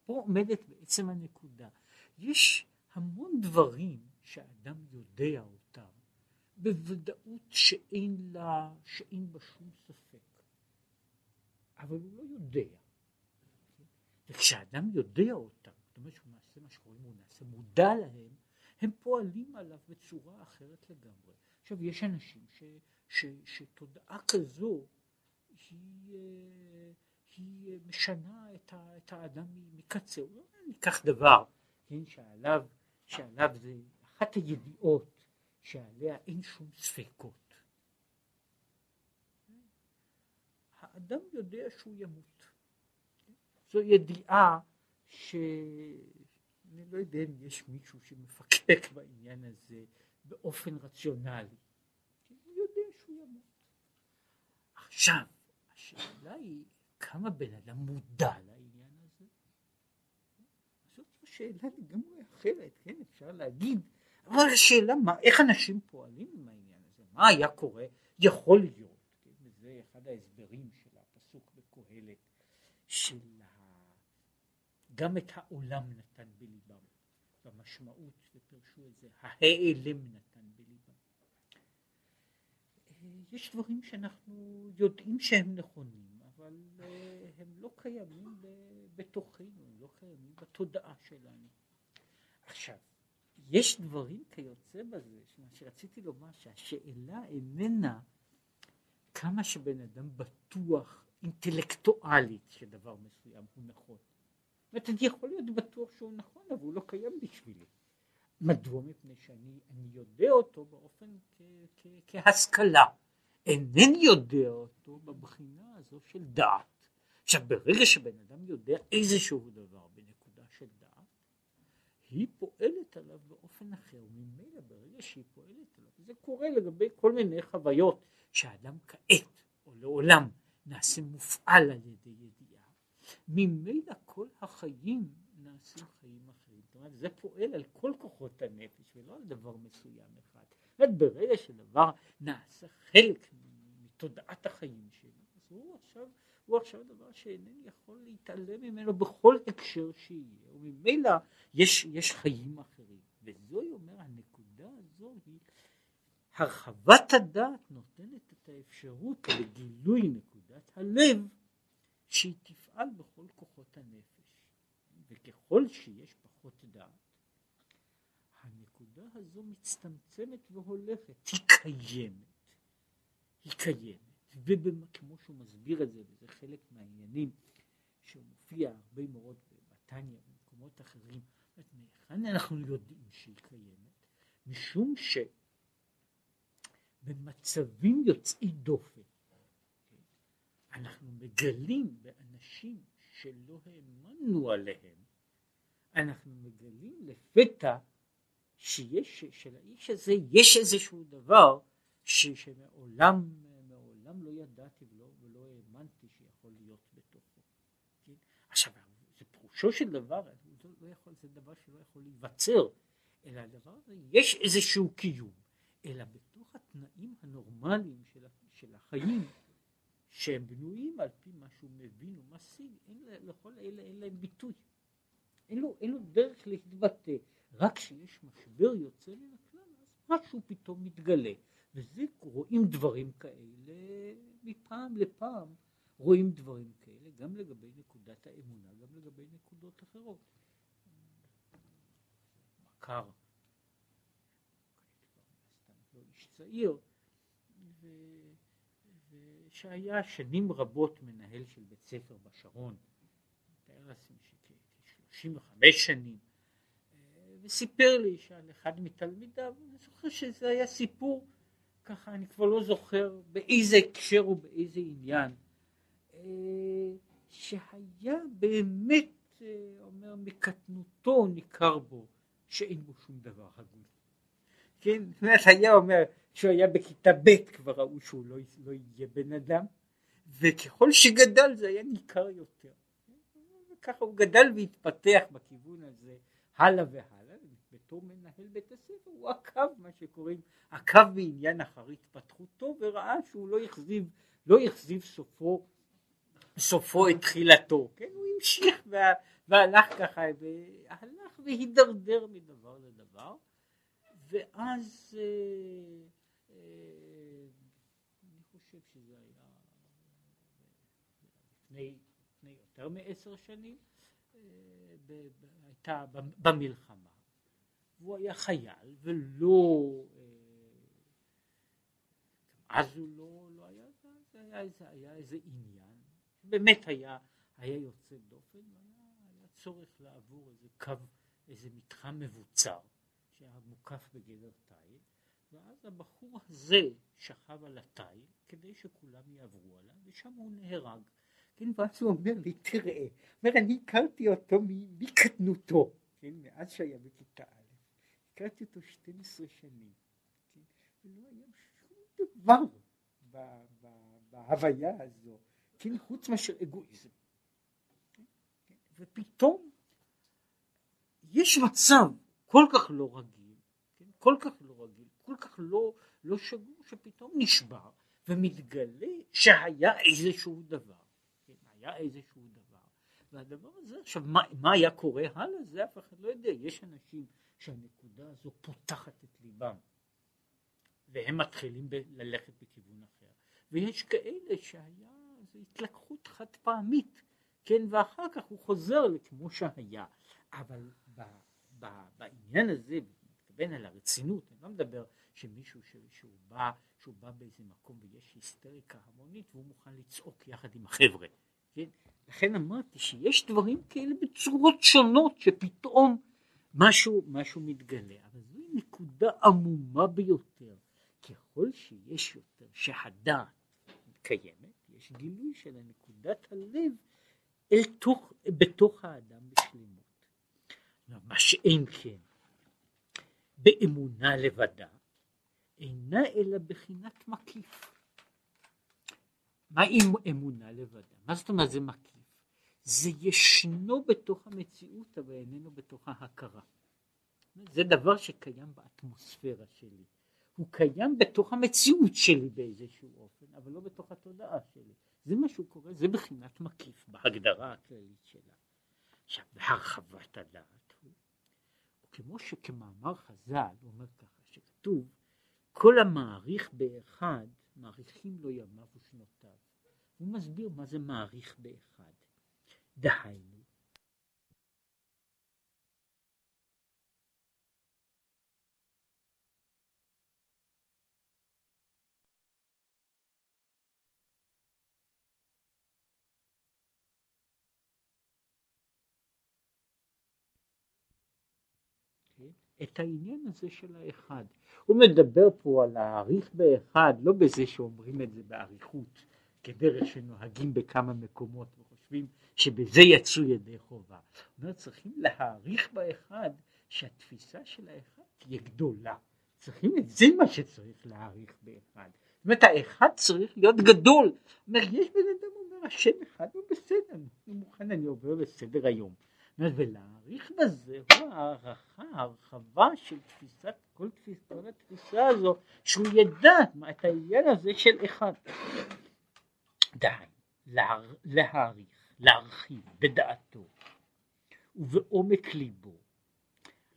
פה עומדת בעצם הנקודה. יש המון דברים שהאדם יודע אותם בוודאות שאין לה, שאין בה שום ספק. אבל הוא לא יודע. וכשאדם יודע אותם, זאת אומרת שהוא נעשה מה שקוראים, הוא נעשה מודע להם, הם פועלים עליו בצורה אחרת לגמרי. עכשיו יש אנשים ש, ש, שתודעה כזו היא אה, היא משנה את, ה, את האדם מקצה, הוא לא ניקח דבר, כן, שעליו, שעליו זה אחת הידיעות שעליה אין שום ספקות. האדם יודע שהוא ימות. זו ידיעה שאני לא יודע אם יש מישהו שמפקפק בעניין הזה באופן רציונלי. הוא יודע שהוא ימות. עכשיו, השאלה היא כמה בן אדם מודע לעניין הזה? זאת שאלה לגמרי אחרת, כן, אפשר להגיד, אבל השאלה מה, איך אנשים פועלים עם העניין הזה, מה היה קורה, יכול להיות, כן, וזה אחד ההסברים של הפסוק בקהלת, של גם את העולם נתן בליבם, במשמעות שפרשו את זה, ההיעלם נתן בליבם. אה, יש דברים שאנחנו יודעים שהם נכונים, אבל אה, הם לא קיימים בתוכנו, הם לא קיימים בתודעה שלנו. עכשיו, יש דברים כיוצא בזה, מה שרציתי לומר שהשאלה איננה כמה שבן אדם בטוח אינטלקטואלית שדבר מסוים הוא נכון. אומרת, אני יכול להיות בטוח שהוא נכון, אבל הוא לא קיים בשבילי. מדוע? מפני שאני יודע אותו באופן כ, כ, כהשכלה. אינני יודע אותו בבחינה הזו של דעת. עכשיו, ברגע שבן אדם יודע איזשהו דבר בנקודה של דעת, היא פועלת עליו באופן אחר, וממילא ברגע שהיא פועלת עליו, זה קורה לגבי כל מיני חוויות שאדם כעת או לעולם נעשה מופעל על ידי ידיעה, ממילא כל החיים נעשים חיים אחרים. זאת אומרת, זה פועל על כל כוחות הנפש ולא על דבר מסוים. זאת ברגע שדבר נעשה חלק מתודעת החיים שלי, אז הוא עכשיו, הוא עכשיו דבר שאינני יכול להתעלם ממנו בכל הקשר שיהיה, וממילא יש, יש חיים אחרים. וזוהי אומר, הנקודה הזו היא הרחבת הדעת נותנת את האפשרות לגילוי נקודת הלב שהיא תפעל בכל כוחות הנפש וככל שיש הנקודה הזו מצטמצמת והולכת. היא קיימת. היא קיימת. וכמו שהוא מסביר את זה וזה חלק מהעניינים שהוא מופיע הרבה מאוד בתניא ובמקומות אחרים מהיכן אנחנו יודעים שהיא קיימת? משום ש במצבים יוצאי דופן. אנחנו מגלים באנשים שלא האמנו עליהם, אנחנו מגלים לפתע שיש, שלאיש הזה יש איזשהו דבר ש, שמעולם מעולם לא ידעתי ולא, ולא האמנתי שיכול להיות בתוכו. כן? עכשיו, זה פירושו של דבר, זה, לא יכול, זה דבר שלא יכול להיווצר, אלא הדבר הזה, יש איזשהו קיום, אלא בתוך התנאים הנורמליים של, של החיים, שהם בנויים על פי מה שהוא מבין ומשיג, לכל אלה אין להם ביטוי. אין לו, אין לו דרך להתבטא. רק כשיש משבר יוצא מן הכלל, אז משהו פתאום מתגלה. וזה, רואים דברים כאלה מפעם לפעם, רואים דברים כאלה גם לגבי נקודת האמונה, גם לגבי נקודות אחרות. מכר איש צעיר, ו... ושהיה שנים רבות מנהל של בית ספר בשרון, מתאר לעצמי שכ-35 שנים, וסיפר לי שעל אחד מתלמידיו, אני זוכר שזה היה סיפור, ככה אני כבר לא זוכר באיזה הקשר ובאיזה עניין, שהיה באמת, אומר, מקטנותו ניכר בו שאין בו שום דבר הגון. כן, זאת אומרת היה אומר שהוא היה בכיתה ב' כבר ראו שהוא לא, לא יהיה בן אדם וככל שגדל זה היה ניכר יותר וככה הוא גדל והתפתח בכיוון הזה הלאה והלאה בתור מנהל בית הספר הוא עקב מה שקוראים עקב בעניין אחר התפתחותו וראה שהוא לא יחזיב לא יחזיב סופו סופו את תחילתו כן? הוא המשיך והלך ככה והלך והידרדר מדבר לדבר ואז אה, אה, אני חושב שזה היה לפני יותר מעשר שנים, אה, הייתה במלחמה, והוא היה חייל ולא, אז הוא לא, לא היה, זה היה איזה, היה איזה עניין, באמת היה, היה יוצא דופן, היה, היה צורך לעבור איזה קו, איזה מתחם מבוצר. שהיה מוקף בגדר תיל, ואז הבחור הזה שכב על התיל כדי שכולם יעברו עליו, ושם הוא נהרג. כן, ואז הוא אומר לי, תראה, אומר, אני הכרתי אותו מקטנותו, כן, מאז שהיה בכיתה א', הכרתי אותו 12 שנים, כן, ולא היה שום דבר בהוויה הזו, כן, חוץ מאשר אגואיזם. כן, כן, ופתאום יש מצב כל כך לא רגיל, כן? כל כך לא רגיל, כל כך לא, לא שגור, שפתאום נשבר ומתגלה שהיה איזשהו דבר? היה איזשהו דבר, והדבר הזה, עכשיו מה, מה היה קורה הלאה, זה אף אחד לא יודע, יש אנשים שהנקודה הזו פותחת את ליבם, והם מתחילים ב- ללכת בכיוון אחר, ויש כאלה שהיה, זו התלקחות חד פעמית, כן, ואחר כך הוא חוזר לכמו שהיה, אבל ב... בעניין הזה, מתכוון על הרצינות, אני לא מדבר שמישהו שהוא בא, שהוא בא באיזה מקום ויש היסטריקה המונית והוא מוכן לצעוק יחד עם החבר'ה, כן? לכן אמרתי שיש דברים כאלה בצורות שונות שפתאום משהו, משהו מתגלה, אבל זו נקודה עמומה ביותר. ככל שיש יותר, שהדעת קיימת, יש גילוי של נקודת הלב אל תוך, בתוך האדם בשלמות. מה שאין כן, באמונה לבדה, אינה אלא בחינת מקיף. מה עם אמונה לבדה? מה זאת אומרת זה מקיף? זה ישנו בתוך המציאות אבל איננו בתוך ההכרה. זה דבר שקיים באטמוספירה שלי. הוא קיים בתוך המציאות שלי באיזשהו אופן, אבל לא בתוך התודעה שלי. זה מה שהוא קורא, זה בחינת מקיף בהגדרה הכללית שלה. עכשיו, בהרחבת הדעת הוא, כמו שכמאמר חז"ל, הוא אומר ככה, שכתוב, כל המעריך באחד, מעריכים לו ימיו ושנותיו. הוא מסביר מה זה מעריך באחד. דהיינו, את העניין הזה של האחד. הוא מדבר פה על להעריך באחד, לא בזה שאומרים את זה באריכות, כדרך שנוהגים בכמה מקומות וחושבים שבזה יצאו ידי חובה. הוא אומר צריכים להעריך באחד שהתפיסה של האחד תהיה גדולה. צריכים את זה מה שצריך להעריך באחד. זאת אומרת האחד צריך להיות גדול. זאת אומרת יש בן אדם אומר השם אחד הוא בסדר, אני מוכן אני עובר לסדר היום. ולהעריך בזה הוא הערכה, הרחבה של תפיסת, כל, תפיס, כל התפיסה הזו, שהוא ידע את העניין הזה של אחד. די, להעריך, להרחיב בדעתו ובעומק ליבו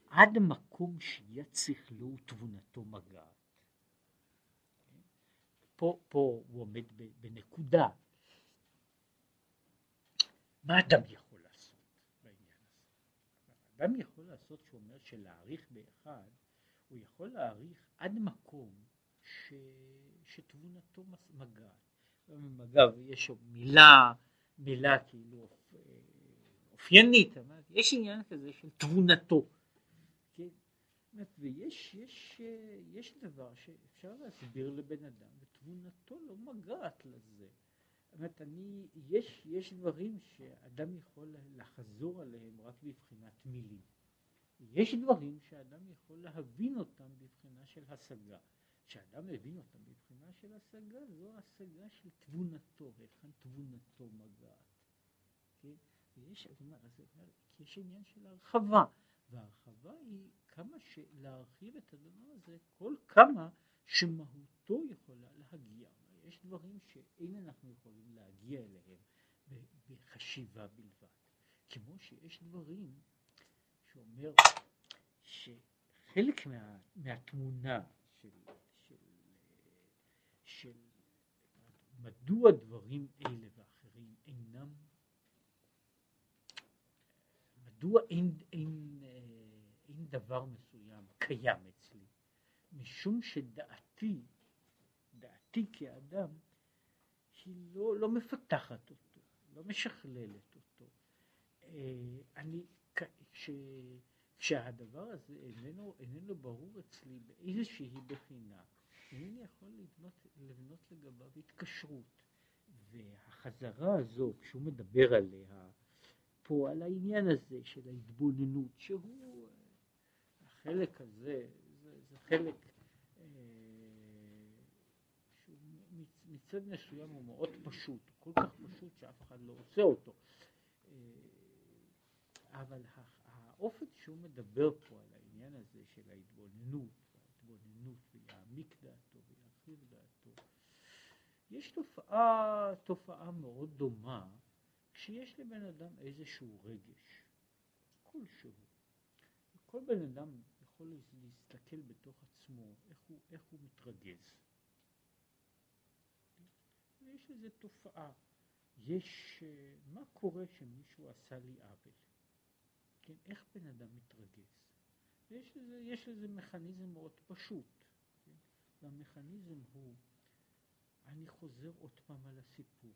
עד מקום שיד שכלו ותבונתו מגעת. פה, פה הוא עומד בנקודה. מה אדם יכול? אדם יכול לעשות שאומר שלהעריך באחד, הוא יכול להעריך עד מקום ש... שתבונתו מגעת. אגב, יש מילה, מילה כאילו אופיינית, יש עניין כזה של תבונתו. כן? ויש יש, יש דבר שאפשר להסביר לבן אדם, ותבונתו לא מגעת לזה. אומרת, אני, יש, יש דברים שאדם יכול לחזור עליהם רק בבחינת מילים. יש דברים שאדם יכול להבין אותם בבחינה של השגה. כשאדם מבין אותם בבחינה של השגה, זו השגה של תבונתו, היכן תבונתו מגעת. כן? ויש, אומר, אז אומר, יש עניין של הרחבה, וההרחבה היא כמה שלהרחיב את הדבר הזה, כל כמה שמהותו יכולה להגיע. יש דברים שאין אנחנו יכולים להגיע אליהם בחשיבה בלבד. כמו שיש דברים שאומר שחלק מה, מהתמונה של, של, מדוע דברים אלה ואחרים אינם, מדוע אין, אין, אין דבר מסוים קיים אצלי, משום שדעתי דעתי כאדם היא לא, לא מפתחת אותו, לא משכללת אותו. אה, אני, כש, כשהדבר הזה איננו, איננו ברור אצלי באיזושהי בחינה, אינני יכול לבנות, לבנות לגביו התקשרות. והחזרה הזו, כשהוא מדבר עליה, פה על העניין הזה של ההתבוננות, שהוא, החלק הזה, זה, זה חלק מצד מסוים הוא מאוד פשוט, כל כך פשוט שאף אחד לא עושה אותו. אה, אבל האופן שהוא מדבר פה על העניין הזה של ההתבוננות, ההתבוננות ויעמיק דעתו וירחיב דעתו, יש תופעה, תופעה מאוד דומה כשיש לבן אדם איזשהו רגש, כלשהו. כל בן אדם יכול להסתכל בתוך עצמו איך הוא, איך הוא מתרגז. ויש איזו תופעה. יש, אה, מה קורה שמישהו עשה לי עוול? כן, איך בן אדם מתרגז? יש לזה, יש לזה מכניזם מאוד פשוט, כן? והמכניזם הוא, אני חוזר עוד פעם על הסיפור.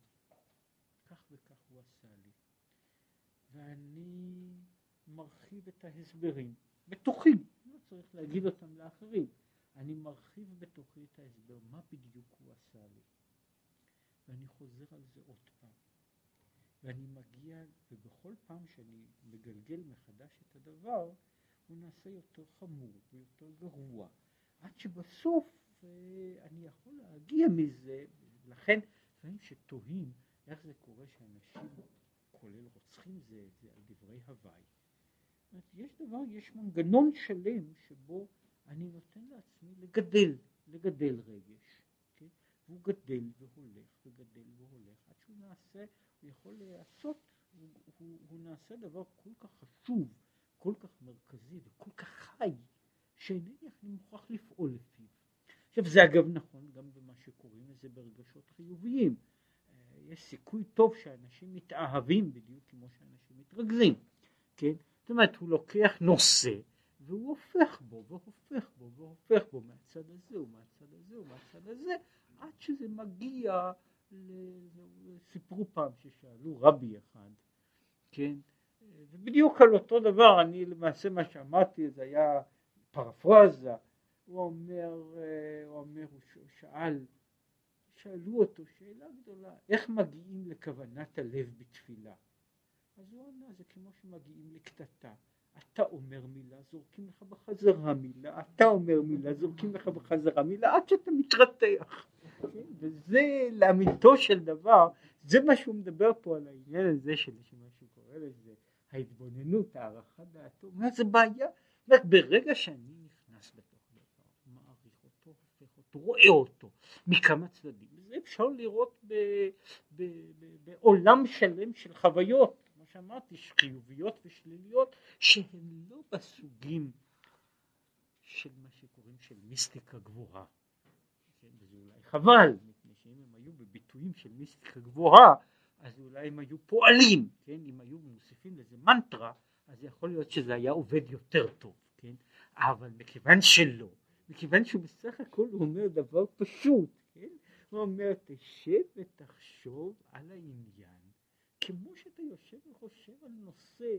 כך וכך הוא עשה לי. ואני מרחיב את ההסברים, בתוכי, לא צריך להגיד אותם לאחרים, אני מרחיב בתוכי את ההסבר, מה בדיוק הוא עשה לי. ואני חוזר על זה עוד פעם. ואני מגיע, ובכל פעם שאני מגלגל מחדש את הדבר, הוא נעשה יותר חמור ויותר גרוע, עד שבסוף אני יכול להגיע מזה, לכן לפעמים שתוהים איך זה קורה שאנשים, כולל רוצחים זה את זה על דברי הוואי. יש דבר, יש מנגנון שלם שבו אני נותן לעצמי לגדל, לגדל רגש, כן? והוא גדל והולך וגדל והולך, עד שהוא נעשה, הוא יכול להיעשות, הוא, הוא, הוא נעשה דבר כל כך חשוב, כל כך מרכזי וכל כך חי, שאינני אני מוכרח לפעול לפיו. עכשיו זה אגב נכון גם במה שקוראים לזה ברגשות חיוביים. אה, יש סיכוי טוב שאנשים מתאהבים בדיוק כמו שאנשים מתרכזים, כן? זאת אומרת הוא לוקח נושא והוא הופך בו והופך בו והופך בו מהצד הזה ומהצד הזה ומהצד הזה עד שזה מגיע, סיפרו פעם ששאלו רבי אחד, כן, ובדיוק על אותו דבר, אני למעשה מה שאמרתי זה היה פרפרזה, הוא אומר, הוא אומר, הוא שאל, שאלו אותו שאלה גדולה, איך מגיעים לכוונת הלב בתפילה? אז הוא ענה, זה כמו שמגיעים לקטטה. אתה אומר מילה, זורקים לך בחזרה מילה, אתה אומר מילה, זורקים לך בחזרה מילה, עד שאתה מתרתח. וזה לאמיתו של דבר, זה מה שהוא מדבר פה על העניין הזה של מה שהוא קורא לזה, ההתבוננות, הערכת דעתו, מה זה בעיה? ברגע שאני נכנס בתוך דבר, מעריך אותו, הופך אותו, רואה אותו מכמה צדדים, זה אפשר לראות ב, ב, ב, בעולם שלם של חוויות. שאמרתי, חיוביות ושליליות, שהן לא בסוגים של מה שקוראים של מיסטיקה גבוהה. כן, וזה אולי חבל, מפני שאם הם היו בביטויים של מיסטיקה גבוהה, אז אולי הם היו פועלים, כן, אם היו מוסיפים לזה מנטרה, אז יכול להיות שזה היה עובד יותר טוב, כן, אבל מכיוון שלא, מכיוון שהוא בסך הכל אומר דבר פשוט, כן, הוא אומר תשב ותחשוב על העניין כמו שאתה יושב וחושב על נושא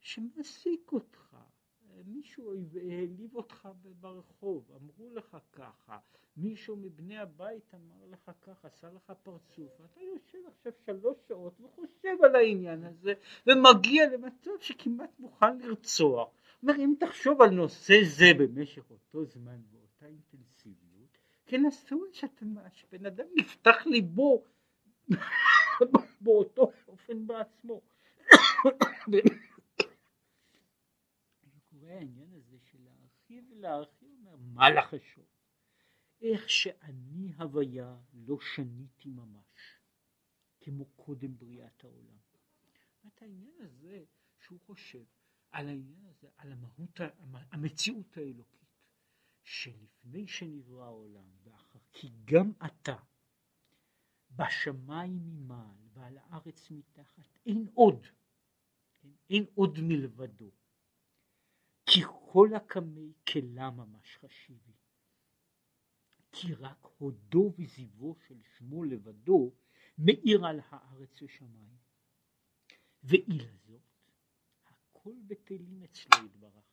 שמעסיק אותך, מישהו העליב אותך ברחוב, אמרו לך ככה, מישהו מבני הבית אמר לך ככה, עשה לך פרצוף, ואתה יושב עכשיו שלוש שעות וחושב על העניין הזה, ומגיע למצב שכמעט מוכן לרצוח. אומר, אם תחשוב על נושא זה במשך אותו זמן באותה אינטנסיביות, כן אסור שבן אדם יפתח ליבו [coughs] באותו אופן בעצמו. [coughs] קורה העניין הזה של להרחיב ולהרחיב, אומר, מה לחשוב? איך שאני הוויה לא שניתי ממש, כמו קודם בריאת העולם. את העניין הזה שהוא חושב על העניין הזה, על המהות, המציאות האלוקית, שלפני שנברא העולם, ואחר כי גם אתה בשמיים ממעל ועל הארץ מתחת אין עוד, אין, אין עוד מלבדו. כי כל הקמי כלה ממש חשיבי. כי רק הודו וזיוו של שמו לבדו מאיר על הארץ ושמיים. ואילו זאת, הכל בטלים אצלו יתברך.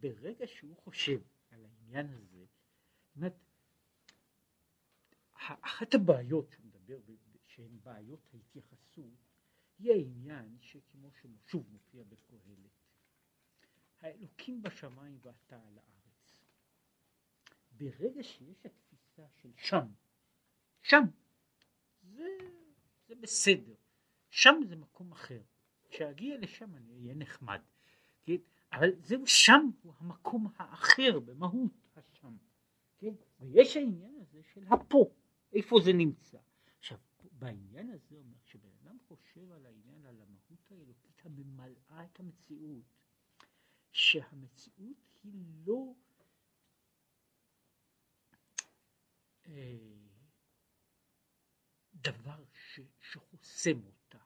ברגע שהוא חושב על העניין הזה, זאת אחת הבעיות שהוא מדבר שהן בעיות ההתייחסות היא העניין שכמו ששוב מופיע בקהלת האלוקים בשמיים ואתה על הארץ ברגע שיש התפיסה של שם שם זה, זה בסדר שם זה מקום אחר כשאגיע לשם אני אהיה נחמד כן? אבל זהו שם הוא המקום האחר במהות השם כן? ויש העניין הזה של הפה איפה זה נמצא. עכשיו, בעניין הזה אומר, כשבן אדם חושב על העניין, על המהות האלוקית הממלאה את המציאות, שהמציאות היא לא אה, דבר ש, שחוסם אותה,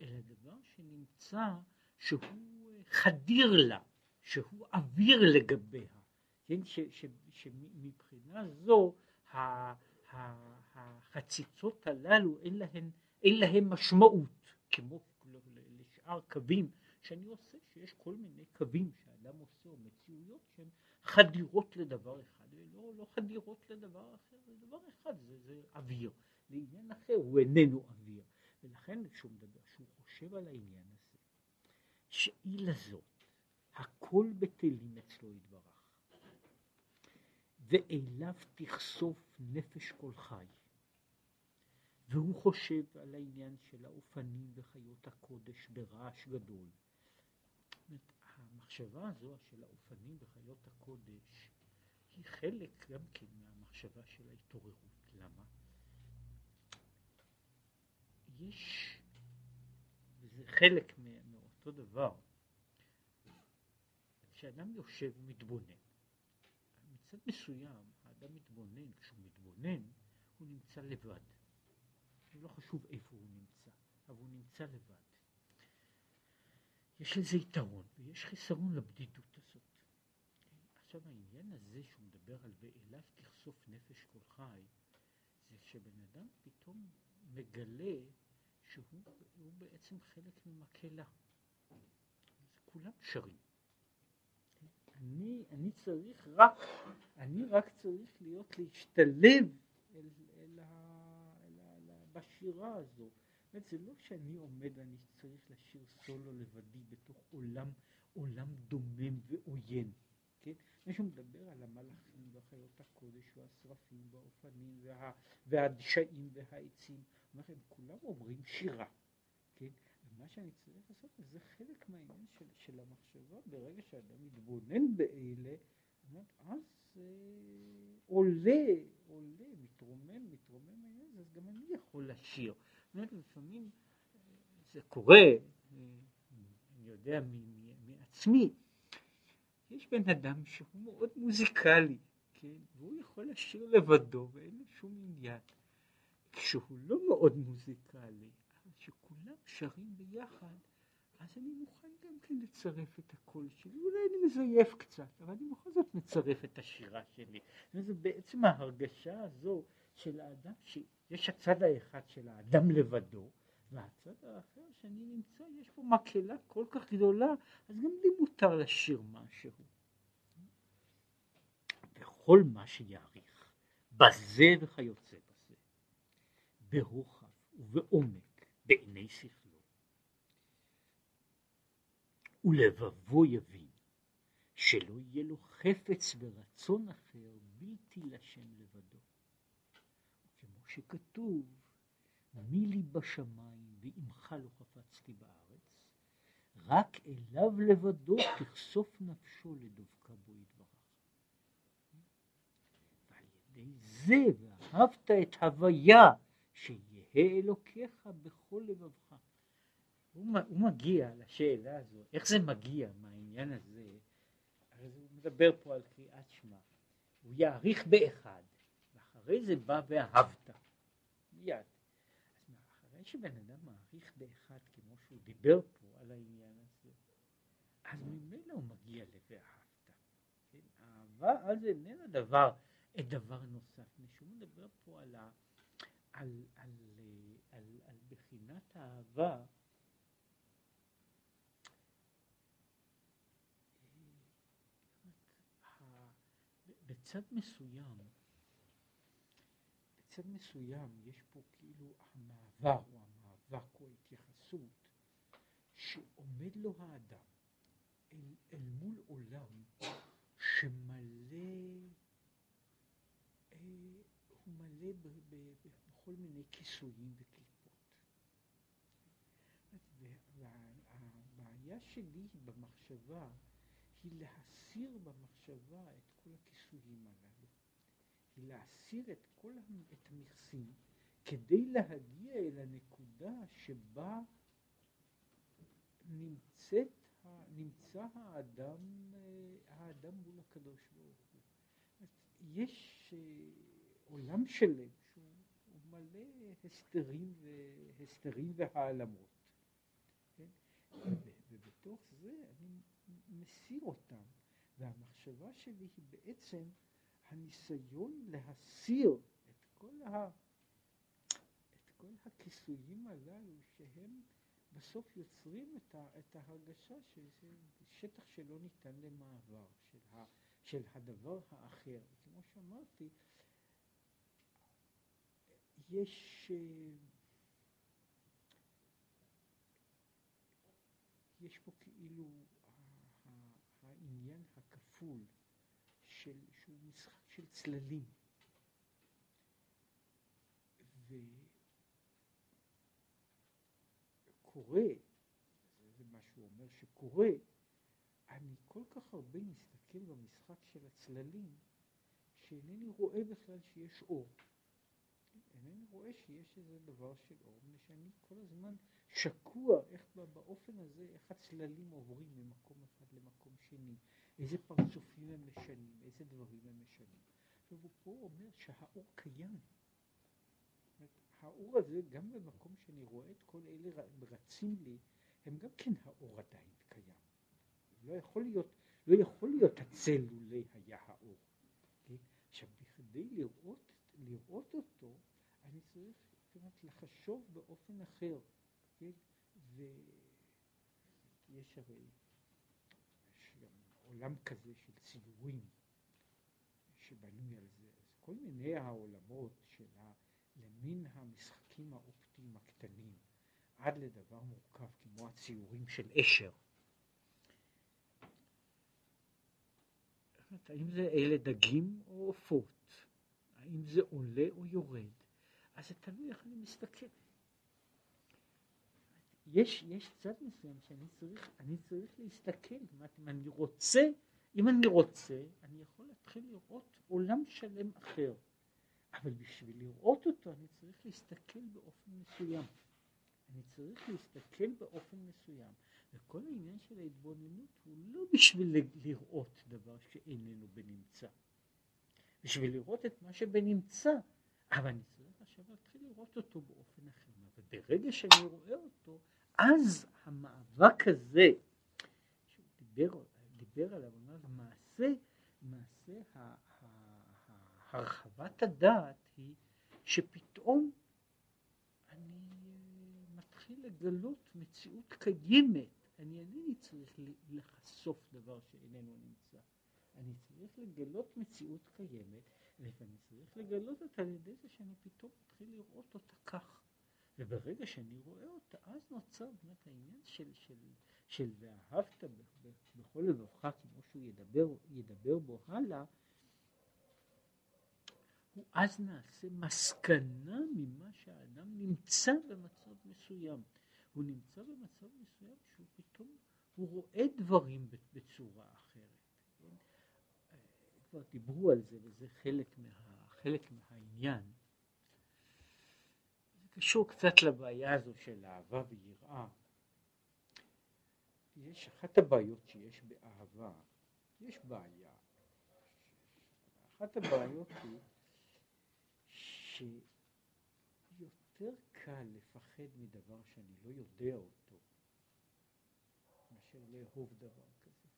אלא דבר שנמצא שהוא חדיר לה, שהוא אוויר לגביה, כן? שמבחינה זו החציצות הללו אין להן, אין להם משמעות, כמו לשאר קווים שאני עושה, שיש כל מיני קווים שאדם עושה, או מציאויות שהן חדירות לדבר אחד, ולא לא חדירות לדבר אחר, זה דבר אחד, זה, זה אוויר. לעניין אחר הוא איננו אוויר. ולכן כשהוא מדבר, כשהוא חושב על העניין הזה, שאי לזאת, הכל בטלים אצלו יתברך, ואליו תחשוף נפש כל חי. והוא חושב על העניין של האופנים וחיות הקודש ברעש גדול. המחשבה הזו של האופנים וחיות הקודש היא חלק גם כן מהמחשבה של ההתעוררות. למה? יש, וזה חלק מאותו דבר, כשאדם יושב ומתבונן, מצד מסוים האדם מתבונן, כשהוא מתבונן הוא נמצא לבד. לא חשוב איפה הוא נמצא, אבל הוא נמצא לבד. יש לזה יתרון ויש חיסרון לבדידות הזאת. עכשיו העניין הזה שהוא מדבר על ואליו תחשוף נפש כל חי, זה שבן אדם פתאום מגלה שהוא בעצם חלק ממקהלה. כולם שרים. אני, אני צריך רק, אני רק צריך להיות להשתלב אל, אל, אל, אל, בשירה הזו. זאת זה לא שאני עומד ואני צריך לשיר סולו לבדי בתוך עולם, עולם דומם ועוין. כן? מישהו מדבר על המלאכים וחיות הקודש והשרפים והאופנים וה, והדשאים והעצים. אומר הם כולם אומרים שירה. כן? ומה שאני צריך לעשות זה חלק מהעניין של, של המחשבה ברגע שאדם מתבונן באלה, אז אה, עולה, עולה, מתרומם, מתרומם העניין אז גם אני יכול לשיר. אומרת, לפעמים זה קורה, אה, אני יודע מעצמי, יש בן אדם שהוא מאוד מוזיקלי, כן, והוא יכול לשיר לבדו ואין לו שום עניין. כשהוא לא מאוד מוזיקלי, אבל שכולם שרים ביחד, אז אני מוכן גם כן לצרף את הקול שלי, אולי אני מזייף קצת, אבל אני בכל זאת מצרף את השירה שלי. זה בעצם ההרגשה הזו של האדם, שיש הצד האחד של האדם לבדו, והצד האחר שאני נמצא, יש פה מקהלה כל כך גדולה, אז גם לי מותר לשיר משהו. וכל מה שיעריך, בזה וכיוצא בזה, ברוחב ובעומק, בעיני שכלו. ולבבו יבין שלא יהיה לו חפץ ורצון אחר בלתי לשם לבדו. שכתוב, מי לי בשמיים ועמך לא חפצתי בארץ, רק אליו לבדו תחשוף נפשו לדבקה בו יתברך. ועל ידי זה ואהבת את הוויה שיהיה אלוקיך בכל לבבך. הוא, הוא מגיע לשאלה הזו, איך זה מגיע מהעניין הזה, הרי הוא מדבר פה על קריאת שמע, הוא יעריך באחד, ואחרי זה בא ואהבת, מיד. אחרי שבן אדם מעריך באחד, כמו שהוא דיבר פה על העניין הזה, אז ממילא הוא מגיע ל"ואהבת". כן? אהבה אז איננה דבר, דבר נוסף, משום מדבר פה על, ה, על, על, על, על, על בחינת האהבה בצד מסוים, בצד מסוים יש פה כאילו המעבר או המאבק או ההתייחסות שעומד לו האדם אל, אל מול עולם שמלא, אה, הוא מלא ב, ב, ב, בכל מיני כיסויים וקליפות. והבעיה שלי במחשבה היא להסיר במחשבה את כל הכיסויים הללו, היא להסיר את כל את המכסים כדי להגיע אל הנקודה שבה נמצאת, נמצא האדם, האדם מול הקדוש ברוך הוא. יש אה, עולם שלם שהוא מלא הסתרים, והסתרים והעלמות. כן? ובתוך זה אני מסיר אותם, והמחשבה שלי היא בעצם הניסיון להסיר את כל, ה, את כל הכיסויים הללו שהם בסוף יוצרים את, ה, את ההרגשה שזה שטח שלא ניתן למעבר, של, ה, של הדבר האחר. כמו שאמרתי, יש, אה, יש פה כאילו העניין הכפול של, שהוא משחק של צללים. וקורה, זה מה שהוא אומר שקורה, אני כל כך הרבה מסתכל במשחק של הצללים, שאינני רואה בכלל שיש אור. אינני רואה שיש איזה דבר של אור, מפני שאני כל הזמן שקוע איך באופן הזה, איך הצללים עוברים ממקום אחד למקום שני, איזה פרצופים הם משנים, איזה דברים הם משנים. עכשיו הוא פה אומר שהאור קיים. האור הזה, גם במקום שאני רואה את כל אלה רצים לי, הם גם כן האור עדיין קיים. לא יכול להיות, לא יכול להיות הצל לולא היה האור. כן? עכשיו, בכדי לראות, לראות אותו, אני צריך כמעט לחשוב באופן אחר. כן? ויש הרי, עולם כזה של ציורים שבנוי על זה. אז כל מיני העולמות של ה... למין המשחקים האופטיים הקטנים, עד לדבר מורכב כמו הציורים של אשר. האם זה אלה דגים או עופות? האם זה עולה או יורד? אז זה תלוי איך אני מסתכל. יש, יש צד מסוים שאני צריך, אני צריך להסתכל, זאת אומרת, אם אני רוצה, אם אני רוצה, אני יכול להתחיל לראות עולם שלם אחר. אבל בשביל לראות אותו אני צריך להסתכל באופן מסוים. אני צריך להסתכל באופן מסוים. וכל העניין של ההתבוננות הוא לא בשביל לראות דבר שאיננו בנמצא. בשביל לראות את מה שבנמצא, אבל אני צריך עכשיו להתחיל לראות אותו באופן אחר. וברגע שאני רואה אותו, אז המאבק הזה, שהוא דיבר, דיבר עליו, הוא אומר, מעשה, מעשה הרחבת הדעת היא שפתאום אני מתחיל לגלות מציאות קיימת. אני אינני צריך לחשוף דבר שאיננו נמצא. אני צריך לגלות מציאות קיימת, ואני צריך לגלות אותה על ידי זה שאני פתאום מתחיל לראות אותה כך. וברגע שאני רואה אותה, אז נוצר באמת העניין של, של, של ואהבת בכל לבבך, כמו שהוא ידבר, ידבר בו הלאה, הוא אז נעשה מסקנה ממה שהאדם נמצא במצב מסוים. הוא נמצא במצב מסוים שהוא פתאום, הוא רואה דברים בצורה אחרת. כן? כבר דיברו על זה וזה חלק, מה, חלק מהעניין. קשור קצת לבעיה הזו של אהבה ויראה. יש אחת הבעיות שיש באהבה, יש בעיה. אחת הבעיות היא שיותר קל לפחד מדבר שאני לא יודע אותו, מאשר לאהוב דבר כזה.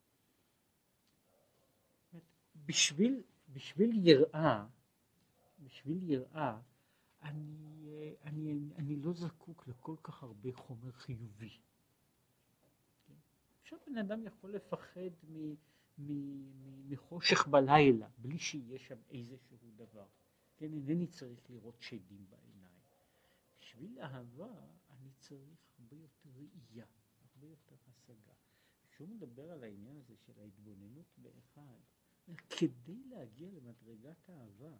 בשביל, בשביל יראה, בשביל יראה, אני, אני, אני לא זקוק לכל כך הרבה חומר חיובי. עכשיו בן אדם יכול לפחד מ, מ, מ, מחושך בלילה, בלי שיהיה שם איזשהו דבר. כן, אינני צריך לראות שדים בעיניים. בשביל אהבה אני צריך הרבה יותר ראייה, הרבה יותר השגה. כשהוא מדבר על העניין הזה של ההתבוננות באחד, כדי להגיע למדרגת האהבה,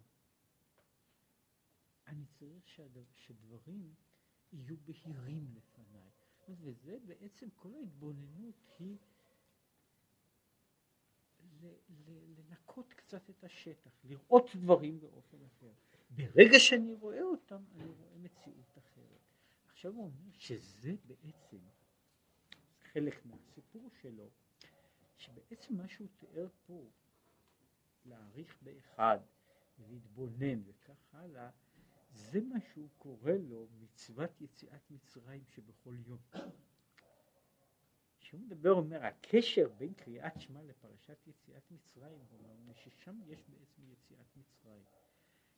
אני צריך שהדבר, שדברים יהיו בהירים לפניי. וזה בעצם כל ההתבוננות היא לנקות קצת את השטח, לראות דברים באופן אחר. ברגע שאני רואה אותם, אני רואה מציאות אחרת. עכשיו הוא אומר שזה בעצם חלק מהסיפור שלו, שבעצם מה שהוא תיאר פה, להעריך באחד, להתבונן וכך הלאה, זה מה שהוא קורא לו מצוות יציאת מצרים שבכל יום. כשהוא מדבר, אומר, הקשר בין קריאת שמע לפרשת יציאת מצרים, הוא אומר ששם יש בעצם יציאת מצרים.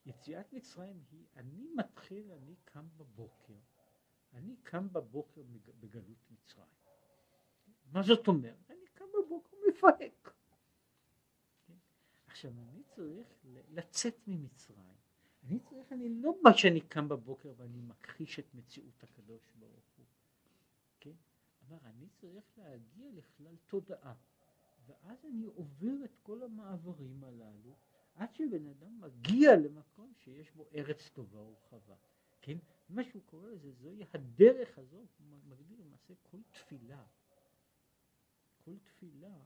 יציאת מצרים היא, אני מתחיל, אני קם בבוקר, אני קם בבוקר בגלות מצרים. מה זאת אומרת? אני קם בבוקר מפהק. כן? עכשיו אני צריך לצאת ממצרים. אני צריך, אני לא מה שאני קם בבוקר ואני מכחיש את מציאות הקדוש ברוך הוא. כן? אבל אני צריך להגיע לכלל תודעה. ואז אני עובר את כל המעברים הללו עד שבן אדם מגיע למקום שיש בו ארץ טובה ורחבה. כן? מה שהוא קורא לזה, זוהי הדרך הזאת, הוא מגדיר למעשה כל תפילה. כל תפילה,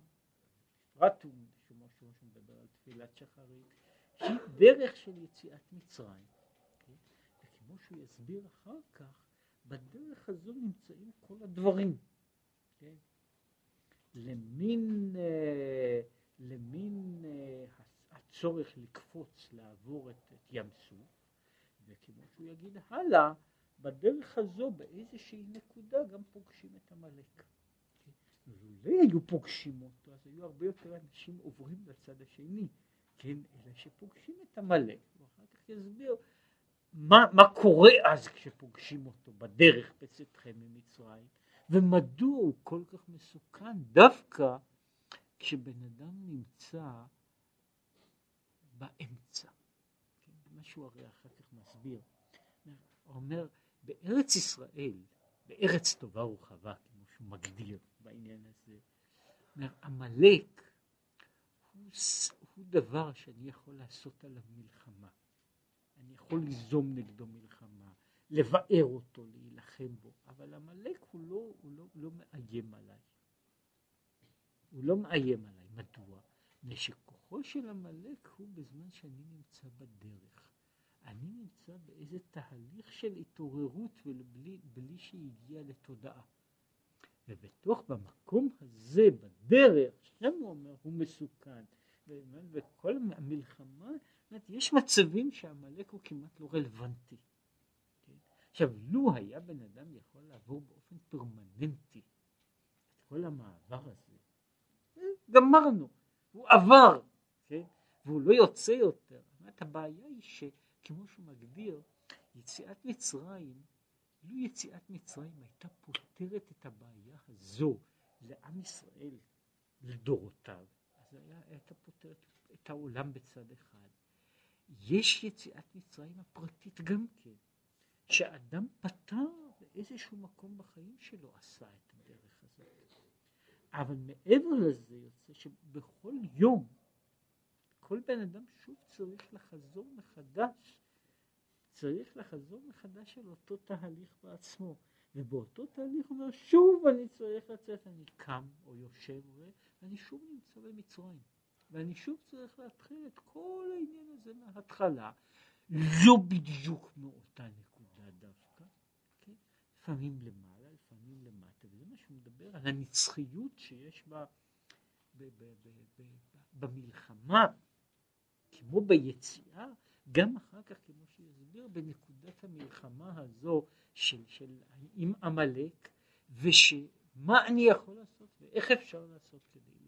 בפרט הוא שהוא מדבר על תפילת שחרית, שהיא דרך של יציאת מצרים. כן? וכמו שהוא יסביר אחר כך, בדרך הזו נמצאים כל הדברים. כן? למין, אה, למין אה, הצורך לקפוץ, לעבור את, את ים סוף, וכמו שהוא יגיד הלאה, בדרך הזו באיזושהי נקודה גם פוגשים את עמלק. ולולא היו פוגשים אותו, אז היו הרבה יותר אנשים עוברים לצד השני, כן, אלא שפוגשים את עמלק, ואחר כך יסביר מה, מה קורה אז כשפוגשים אותו בדרך בצאתכם ממצרים, ומדוע הוא כל כך מסוכן דווקא כשבן אדם נמצא באמצע. כן? מה שהוא הרי אחר כך מסביר. הוא אומר, בארץ ישראל, בארץ טובה ורחבה, כמו שהוא מגדיר בעניין הזה, עמלק הוא דבר שאני יכול לעשות עליו מלחמה. אני יכול ליזום נגדו מלחמה, לבאר אותו, להילחם בו, אבל עמלק הוא לא, הוא לא, לא מאיים עליי. הוא לא מאיים עליי. מדוע? מפני שכוחו של עמלק הוא בזמן שאני נמצא בדרך. אני נמצא באיזה תהליך של התעוררות ובלי שהגיע לתודעה. ובתוך, במקום הזה, בדרך, שם הוא אומר, הוא מסוכן. וכל המלחמה, יש מצבים שעמלק הוא כמעט לא רלוונטי. כן? עכשיו, לו היה בן אדם יכול לעבור באופן פרמננטי את כל המעבר הזה, אה, גמרנו. הוא עבר, כן? והוא לא יוצא יותר. זאת הבעיה היא שכמו שהוא מגדיר, יציאת מצרים, לו יציאת מצרים הייתה פותרת את הבעיה הזו לעם ישראל לדורותיו, אז היה, הייתה פותרת את העולם בצד אחד. יש יציאת מצרים הפרטית גם כן, שאדם פתר באיזשהו מקום בחיים שלו עשה את הדרך הזאת. אבל מעבר לזה יוצא שבכל יום כל בן אדם שוב צריך לחזור מחדש, צריך לחזור מחדש על אותו תהליך בעצמו. ובאותו תהליך הוא אומר, שוב אני צריך לצאת, אני קם או יושב ואני שוב נמצא במצרים. ואני שוב צריך להתחיל את כל העניין הזה מההתחלה. לא בדיוק מאותה נקודה דווקא, כן? לפעמים למעלה, לפעמים למטה, וזה מה שהוא מדבר על הנצחיות שיש בה במלחמה, כמו ביציאה, גם אחר כך, כמו שיסביר, בנקודת המלחמה הזו של, של עם עמלק, ושמה אני יכול לעשות ואיך אפשר לעשות כדי